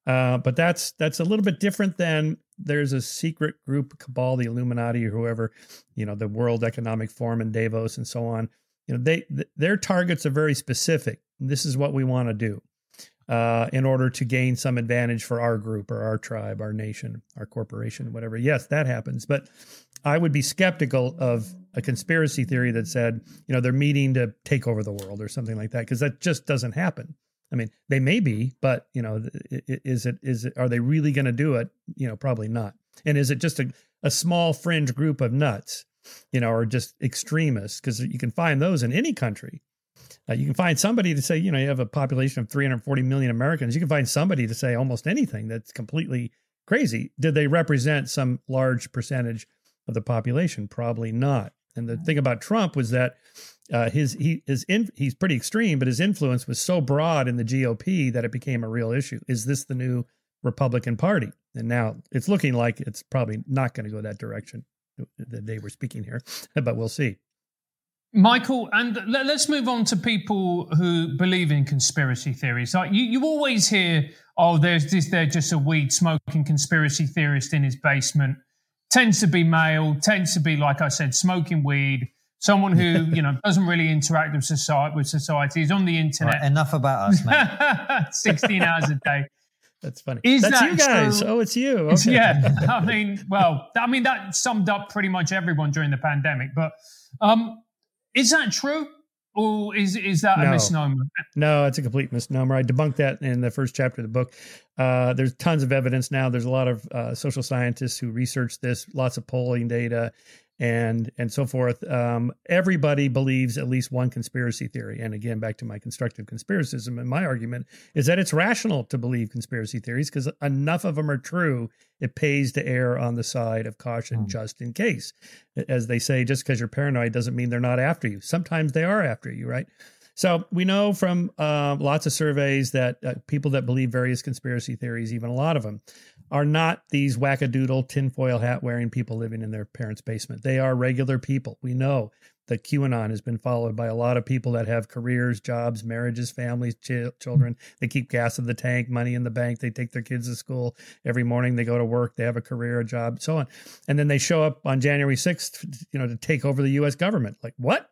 Uh, but that's that's a little bit different than there's a secret group cabal, the Illuminati or whoever, you know, the World Economic Forum and Davos and so on. You know, they th- their targets are very specific. This is what we want to do uh, in order to gain some advantage for our group or our tribe, our nation, our corporation, whatever. Yes, that happens, but I would be skeptical of a conspiracy theory that said, you know, they're meeting to take over the world or something like that, because that just doesn't happen. I mean, they may be, but you know, is it is it are they really going to do it? You know, probably not. And is it just a, a small fringe group of nuts, you know, or just extremists? Because you can find those in any country. Uh, you can find somebody to say, you know, you have a population of 340 million Americans. You can find somebody to say almost anything that's completely crazy. Did they represent some large percentage of the population? Probably not. And the thing about Trump was that uh, his he is in, he's pretty extreme, but his influence was so broad in the GOP that it became a real issue. Is this the new Republican Party? And now it's looking like it's probably not going to go that direction that they were speaking here, (laughs) but we'll see. Michael, and let, us move on to people who believe in conspiracy theories. Like you, you always hear, oh, there's this, they're just a weed smoking conspiracy theorist in his basement. Tends to be male, tends to be, like I said, smoking weed. Someone who you know doesn't really interact with society. With society, is on the internet. Right, enough about us, man. (laughs) Sixteen hours a day. (laughs) That's funny. Is That's that you guys. true? Oh, it's you. (laughs) Okay. Yeah, I mean, well, I mean that summed up pretty much everyone during the pandemic. But um, is that true, or is is that a misnomer? No, it's a complete misnomer. I debunked that in the first chapter of the book. Uh, there's tons of evidence now. There's a lot of uh, social scientists who research this, lots of polling data, and and so forth. Um, everybody believes at least one conspiracy theory. And again, back to my constructive conspiracism, and my argument is that it's rational to believe conspiracy theories because enough of them are true. It pays to err on the side of caution, mm. just in case. As they say, just because you're paranoid doesn't mean they're not after you. Sometimes they are after you, right? So we know from uh, lots of surveys that uh, people that believe various conspiracy theories, even a lot of them, are not these wackadoodle tinfoil hat wearing people living in their parents' basement. They are regular people. We know that QAnon has been followed by a lot of people that have careers, jobs, marriages, families, ch- children. They keep gas in the tank, money in the bank. They take their kids to school every morning. They go to work. They have a career, a job, so on. And then they show up on January 6th, you know, to take over the U.S. government. Like, what?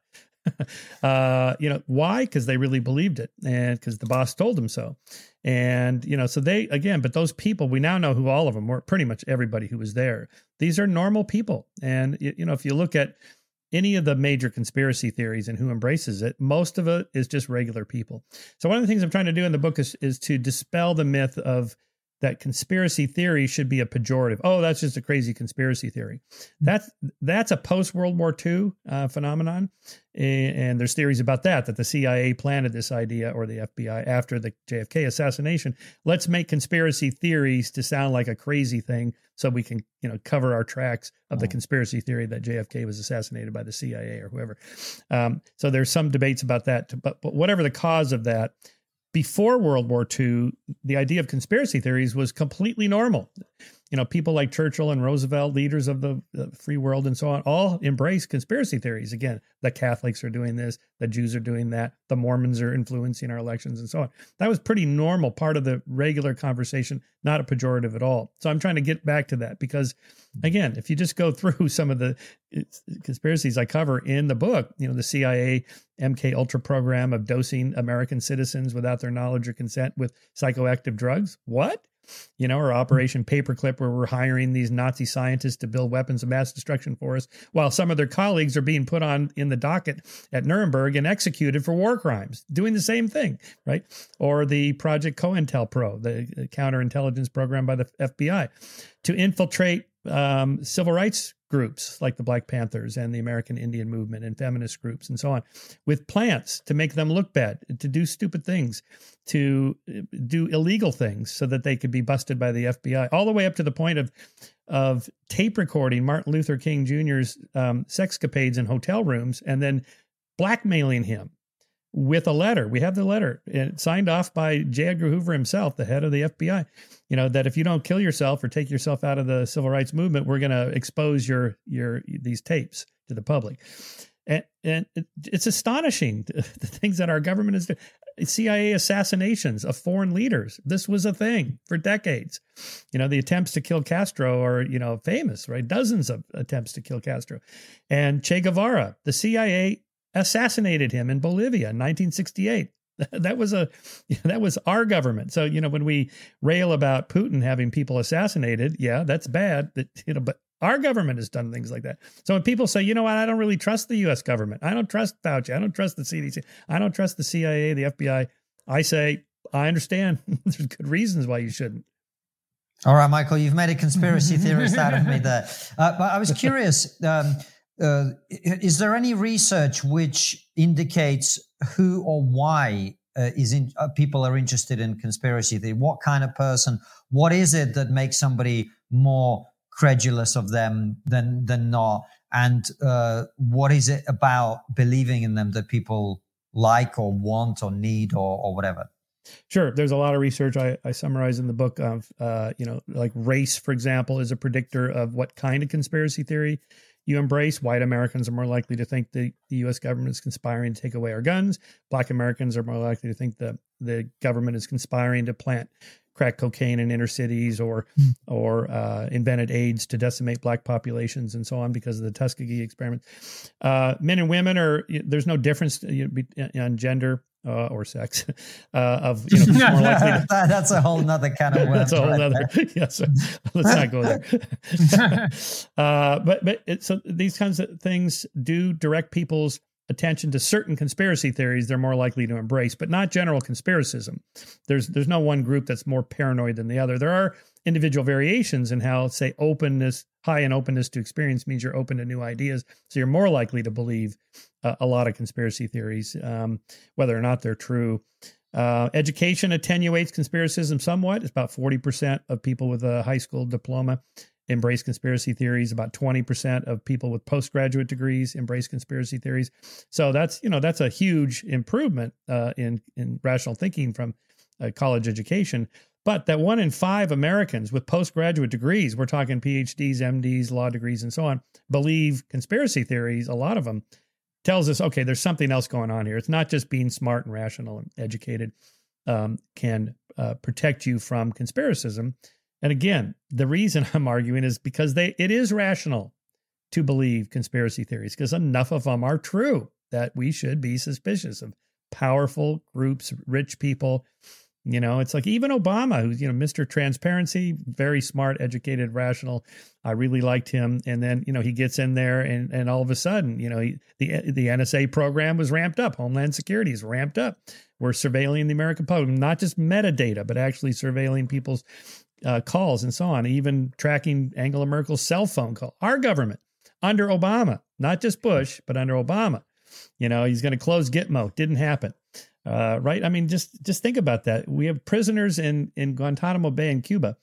(laughs) uh, you know, why? Because they really believed it and because the boss told them so. And, you know, so they, again, but those people, we now know who all of them were, pretty much everybody who was there. These are normal people. And, you know, if you look at any of the major conspiracy theories and who embraces it, most of it is just regular people. So one of the things I'm trying to do in the book is, is to dispel the myth of, that conspiracy theory should be a pejorative. Oh, that's just a crazy conspiracy theory. That's that's a post World War II uh, phenomenon, and there's theories about that that the CIA planted this idea or the FBI after the JFK assassination. Let's make conspiracy theories to sound like a crazy thing, so we can you know cover our tracks of the conspiracy theory that JFK was assassinated by the CIA or whoever. Um, so there's some debates about that, but, but whatever the cause of that before World War II, the idea of conspiracy theories was completely normal you know, people like Churchill and Roosevelt, leaders of the, the, free world and so on, all embrace conspiracy theories. Again, the Catholics are doing this, the Jews are doing that, the Mormons are influencing our elections and so on. That was pretty normal part of the regular conversation, not a pejorative at all. So I'm trying to get back to that because, again, if you just go (laughs) through some of the uh, conspiracies I cover in the book, you know, the CIA MK Ultra program of dosing American citizens without their knowledge or consent with psychoactive drugs. What? You know, or Operation Paperclip, where we're hiring these Nazi scientists to build weapons of mass destruction for us, while some of their colleagues are being put on in the docket at Nuremberg and executed for war crimes, doing the same thing, right? Or the Project COINTELPRO, the uh, counterintelligence program by the FBI, to infiltrate um, civil rights groups like the Black Panthers and the American Indian Movement and feminist groups and so on, with plants to make them look bad, to do stupid things, to uh, do illegal things so that they could be busted by the FBI, all the way up to the point of of tape recording Martin Luther King Jr.'s um, sexcapades in hotel rooms and then blackmailing him with a letter. We have the letter eh, signed off by J. Edgar Hoover himself, the head of the FBI. You know that if you don't kill yourself or take yourself out of the civil rights movement, we're going to expose your your these tapes to the public. And, and it's astonishing (laughs) the things that our government is doing. CIA assassinations of foreign leaders. This was a thing for decades. You know, the attempts to kill Castro are, you know, famous, right? Dozens of attempts to kill Castro. And Che Guevara, the CIA assassinated him in Bolivia in 1968. (laughs) That was a (laughs) that was our government. So, you know, when we rail about Putin having people assassinated, yeah, that's bad. That (laughs) you know, but our government has done things like that. So when people say, you know what, I don't really trust the US government. I don't trust Fauci. I don't trust the CDC. I don't trust the CIA, the FBI. I say, I understand. There's good reasons why you shouldn't. All right, Michael, you've made a conspiracy theorist out of me there. Uh, but I was curious. Um, uh, is there any research which indicates who or why uh, is in, uh, people are interested in conspiracy theory? What kind of person? What is it that makes somebody more credulous of them than than not? And uh, what is it about believing in them that people like or want or need or, or whatever? Sure. There's a lot of research I, I summarize in the book of, uh, you know, like race, for example, is a predictor of what kind of conspiracy theory you embrace. White Americans are more likely to think the, the U.S. government is conspiring to take away our guns. Black Americans are more likely to think the the government is conspiring to plant crack cocaine in inner cities or mm. or uh, invented AIDS to decimate black populations and so on because of the Tuskegee experiment. Uh, men and women are there's no difference on gender uh, or sex (laughs) uh, of you (laughs) know more likely to, (laughs) that's a whole nother kind of that's a whole right other yes let's not go there. Uh, but but it, so these kinds of things do direct people's attention to certain conspiracy theories they're more likely to embrace, but not general conspiracism. There's there's no one group that's more paranoid than the other. There are individual variations in how, say, openness, high in openness to experience means you're open to new ideas, so you're more likely to believe uh, a lot of conspiracy theories, um, whether or not they're true. Uh, education attenuates conspiracism somewhat. It's about 40% of people with a high school diploma embrace conspiracy theories. About 20% of people with postgraduate degrees embrace conspiracy theories. So that's, you know, that's a huge improvement uh, in, in rational thinking from college education. But that one in five Americans with postgraduate degrees, we're talking PhDs, MDs, law degrees, and so on, believe conspiracy theories, a lot of them, tells us, okay, there's something else going on here. It's not just being smart and rational and educated um, can uh, protect you from conspiracism. And again, the reason (laughs) I'm arguing is because they it is rational to believe conspiracy theories because enough of them are true that we should be suspicious of powerful groups, rich people. You know, it's like even Obama, who's, you know, Mr. Transparency, very smart, educated, rational. I really liked him. And then, you know, he gets in there and, and all of a sudden, you know, he, the, the NSA program was ramped up. Homeland Security is ramped up. We're surveilling the American public, not just metadata, but actually surveilling people's uh, calls and so on, even tracking Angela Merkel's cell phone call. Our government under Obama, not just Bush, but under Obama. You know, he's going to close Gitmo. Didn't happen. Uh, right? I mean, just just think about that. We have prisoners in in Guantanamo Bay in Cuba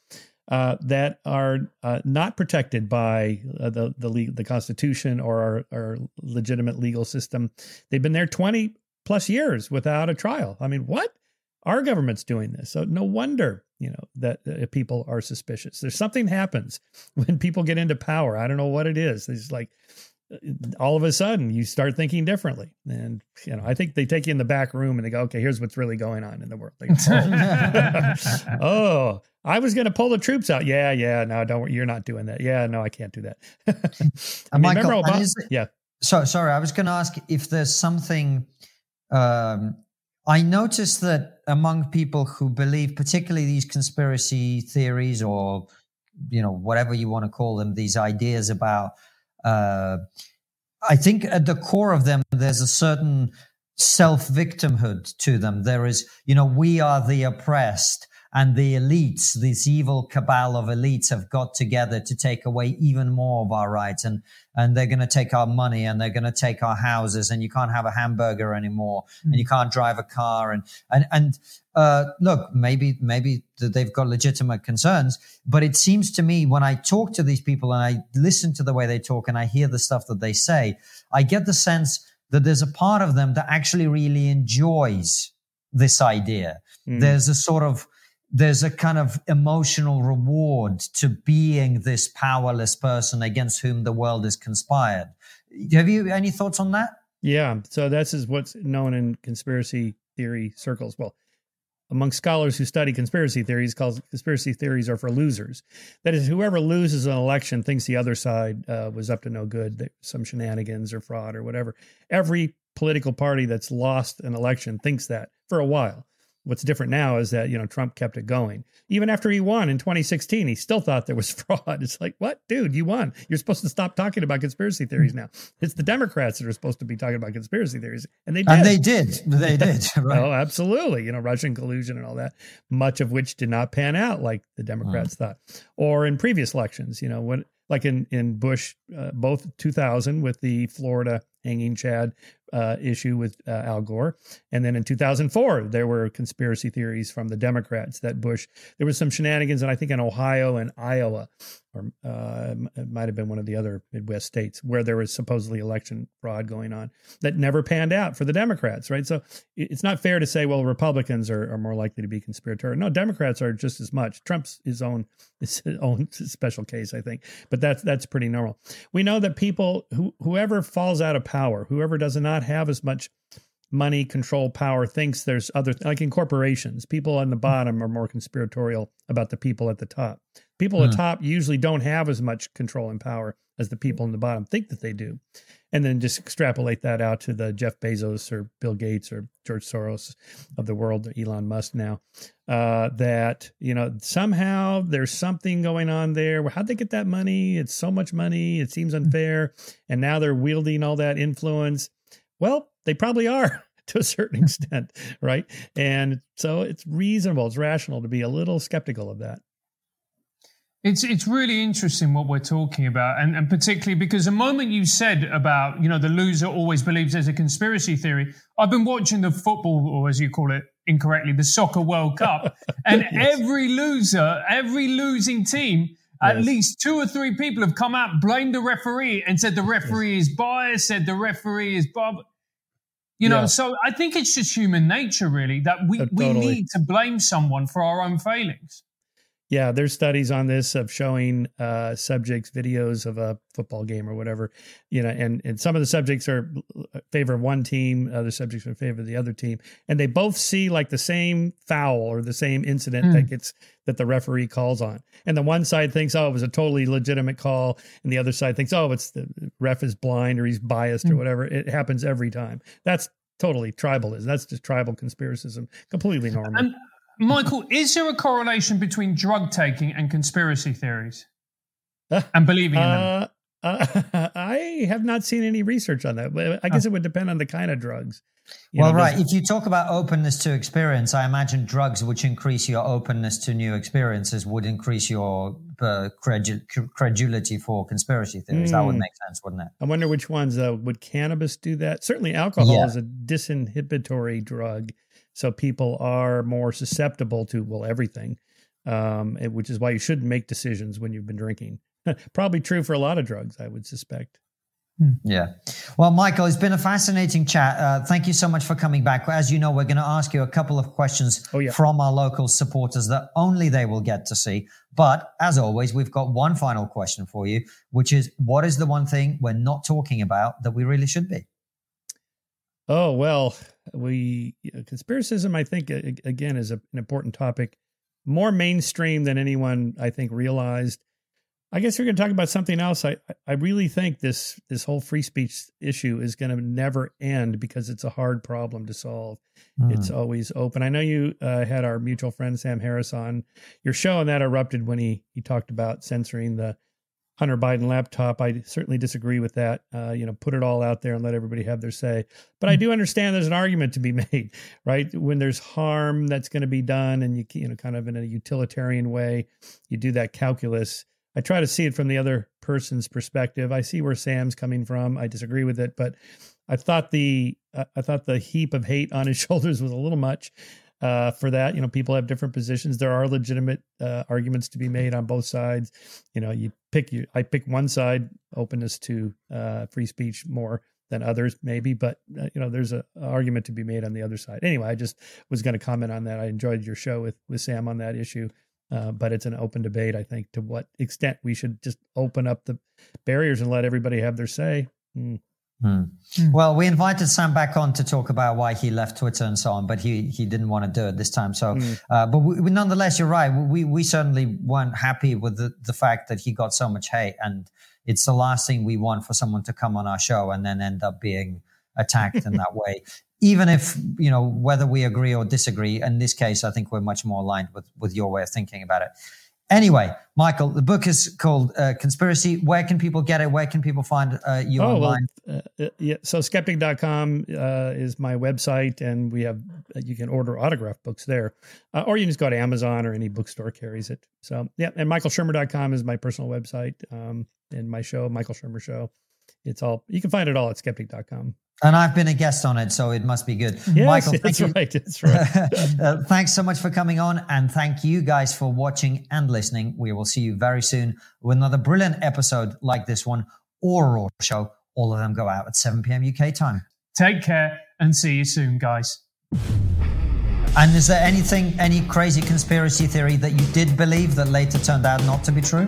uh, that are uh, not protected by uh, the the the Constitution or our, our legitimate legal system. They've been there twenty plus years without a trial. I mean, what? Our government's doing this, so no wonder you know that uh, people are suspicious. There's something happens (laughs) when people get into power. I don't know what it is. It's like uh, all of a sudden you start thinking differently, and you know I think they take you in the back room and they go, okay, here's what's really going on in the world. Go, (laughs) oh, (laughs) oh, I was going to pull the troops out. Yeah, yeah, no, don't. You're not doing that. Yeah, no, I can't do that. I mean, Michael, remember Obama? yeah. So sorry, I was going to ask if there's something. Um, I noticed that among people who believe, particularly these conspiracy theories or, you know, whatever you want to call them, these ideas about, uh, I think at the core of them, there's a certain self victimhood to them. There is, you know, we are the oppressed and the elites, this evil cabal of elites have got together to take away even more of our rights. And, and they're going to take our money and they're going to take our houses and you can't have a hamburger anymore mm. and you can't drive a car. And, and, and, uh, look, maybe, maybe they've got legitimate concerns, but it seems to me when I talk to these people and I listen to the way they talk and I hear the stuff that they say, I get the sense that there's a part of them that actually really enjoys this idea. Mm. There's a sort of, there's a kind of emotional reward to being this powerless person against whom the world is conspired. Have you any thoughts on that? Yeah. So this is what's known in conspiracy theory circles. Well, among scholars who study conspiracy theories, calls conspiracy theories are for losers. That is, whoever loses an election thinks the other side uh, was up to no good, that some shenanigans or fraud or whatever. Every political party that's lost an election thinks that for a while. What's different now is that, you know, Trump kept it going. Even after he won in 2016, he still thought there was (laughs) fraud. It's like, what, dude, you won. You're supposed to stop talking about conspiracy theories now. It's the Democrats that are supposed to be talking about conspiracy theories. And they did. And they did. They did. (laughs) (laughs) Right. oh, absolutely. You know, Russian collusion and all that, much of which did not pan out like the Democrats thought. Or in previous elections, you know, when like in in Bush, uh, both 2000 with the Florida hanging Chad uh, issue with uh, Al Gore. And then in 2004, there were conspiracy theories from the Democrats that Bush, there was some shenanigans, and I think in Ohio and Iowa, or uh, it might have been one of the other Midwest states where there was supposedly election fraud going on that never panned out for the Democrats, right? So it's not fair to say, well, Republicans are, are more likely to be conspiratorial. No, Democrats are just as much. Trump's his own (laughs) his own special case, I think, but that's that's pretty normal. We know that people who whoever falls out of power, whoever does not have as much money, control, power thinks there's other like in corporations, people on the hmm. bottom are more conspiratorial about the people at the top. People at the top usually don't have as much control and power as the people in the bottom think that they do. And then just extrapolate that out to the Jeff Bezos or Bill Gates or George Soros of the world, Elon Musk now, uh, that, you know, somehow there's something going on there. How'd they get that money? It's so much money. It seems hmm. unfair. And now they're wielding all that influence Well, they probably are (laughs) to a certain extent, right? And so it's reasonable, it's rational to be a little skeptical of that. It's it's really interesting what we're talking about, and, and particularly because the moment you said about you know the loser always believes there's a conspiracy theory. I've been watching the football, or as you call it incorrectly, the soccer World Cup, (laughs) and yes. every loser, every losing team, yes. at least two or three people have come out, blamed the referee, and said the referee yes. is biased, said the referee is bob. You know, yeah. so I think it's just human nature, really, that we, uh, totally. we need to blame someone for our own failings. Yeah, there's studies on this of showing uh, subjects videos of a football game or whatever, you know, and and some of the subjects are favor of one team, other subjects are in favor of the other team, and they both see like the same foul or the same incident mm. that gets that the referee calls on, and the one side thinks, oh, it was a totally legitimate call, and the other side thinks, oh, it's the ref is blind or he's biased mm. or whatever. It happens every time. That's totally tribalism. That's just tribal conspiracism, completely normal. And- Michael, is there a correlation between drug taking and conspiracy theories and believing in them? Uh, uh, (laughs) I have not seen any research on that. but I guess oh. it would depend on the kind of drugs. You well, know, right. If you talk about openness to experience, I imagine drugs which increase your openness to new experiences would increase your uh, credulity for conspiracy theories. Mm. That would hmm. make sense, wouldn't it? I wonder which ones. Uh, would cannabis do that? Certainly, alcohol yeah. is a disinhibitory drug so people are more susceptible to well everything, um, which is why you shouldn't make decisions when you've been drinking. (laughs) Probably true for a lot of drugs, I would suspect. Hmm. Yeah. Well, Michael, it's been a fascinating chat. Uh, thank you so much for coming back. As you know, we're going to ask you a couple of questions oh, yeah. from our local supporters that only they will get to see. But as always, we've got one final question for you, which is what is the one thing we're not talking about that we really should be? Oh, well, we conspiracism, I think, again, is a, an important topic, more mainstream than anyone I think realized. I guess we're going to talk about something else. I I really think this this whole free speech issue is going to never end because it's a hard problem to solve. Mm. It's always open. I know you uh, had our mutual friend Sam Harris on your show, and that erupted when he he talked about censoring the Hunter Biden laptop. I certainly disagree with that. Uh, you know, put it all out there and let everybody have their say. But I hmm. do understand there's an argument to be (laughs) made, right? When there's harm that's going to be done, and you you know, kind of in a utilitarian way, you do that calculus. I try to see it from the other person's perspective. I see where Sam's coming from. I disagree with it, but I thought the I thought the heap of hate on his (laughs) shoulders was a little much uh, for that. You know, people have different positions. There are legitimate uh, arguments to be made on both sides. You know, you pick you. I pick one side, openness to uh, free speech more than others, maybe, but uh, you know, there's a, a, argument to be made on the other side. Anyway, I just was going to comment on that. I enjoyed your show with with Sam on that issue. Uh, but it's an open debate, I think, to what extent we should just open up the barriers and let everybody have their say. Hmm. Hmm. hmm. Well, we invited Sam back on to talk about why he left Twitter and so on, but he he didn't want to do it this time. So, hmm. uh, but we, we, nonetheless, you're right. We we certainly weren't happy with the the fact that he got so much hate, and it's the last thing we want for someone to come on our show and then end up being attacked in (laughs) that way. Even if you know whether we agree or disagree. In this case, I think we're much more aligned with with your way of thinking about it. Anyway, Michael, the book is called uh, Conspiracy. Where can people get it? Where can people find uh, you oh, online? Well, uh, uh, yeah, so skeptic.com uh, is my website, and we have uh, you can order autograph books there, uh, or you can just go to Amazon or any bookstore carries it. So yeah, and michaelshermer.com is my personal website, um, and my show, Michael Shermer Show. It's all you can find it all at skeptic.com. And I've been a guest on it, so it must be good. Yes, Michael, thank that's you. right. That's right. (laughs) uh, thanks so much for coming on, and thank you guys for watching and listening. We will see you very soon with another brilliant episode like this one or Raw Show. All of them go out at 7 p.m. UK time. Take care and see you soon, guys. And is there anything, any crazy conspiracy theory that you did believe that later turned out not to be true?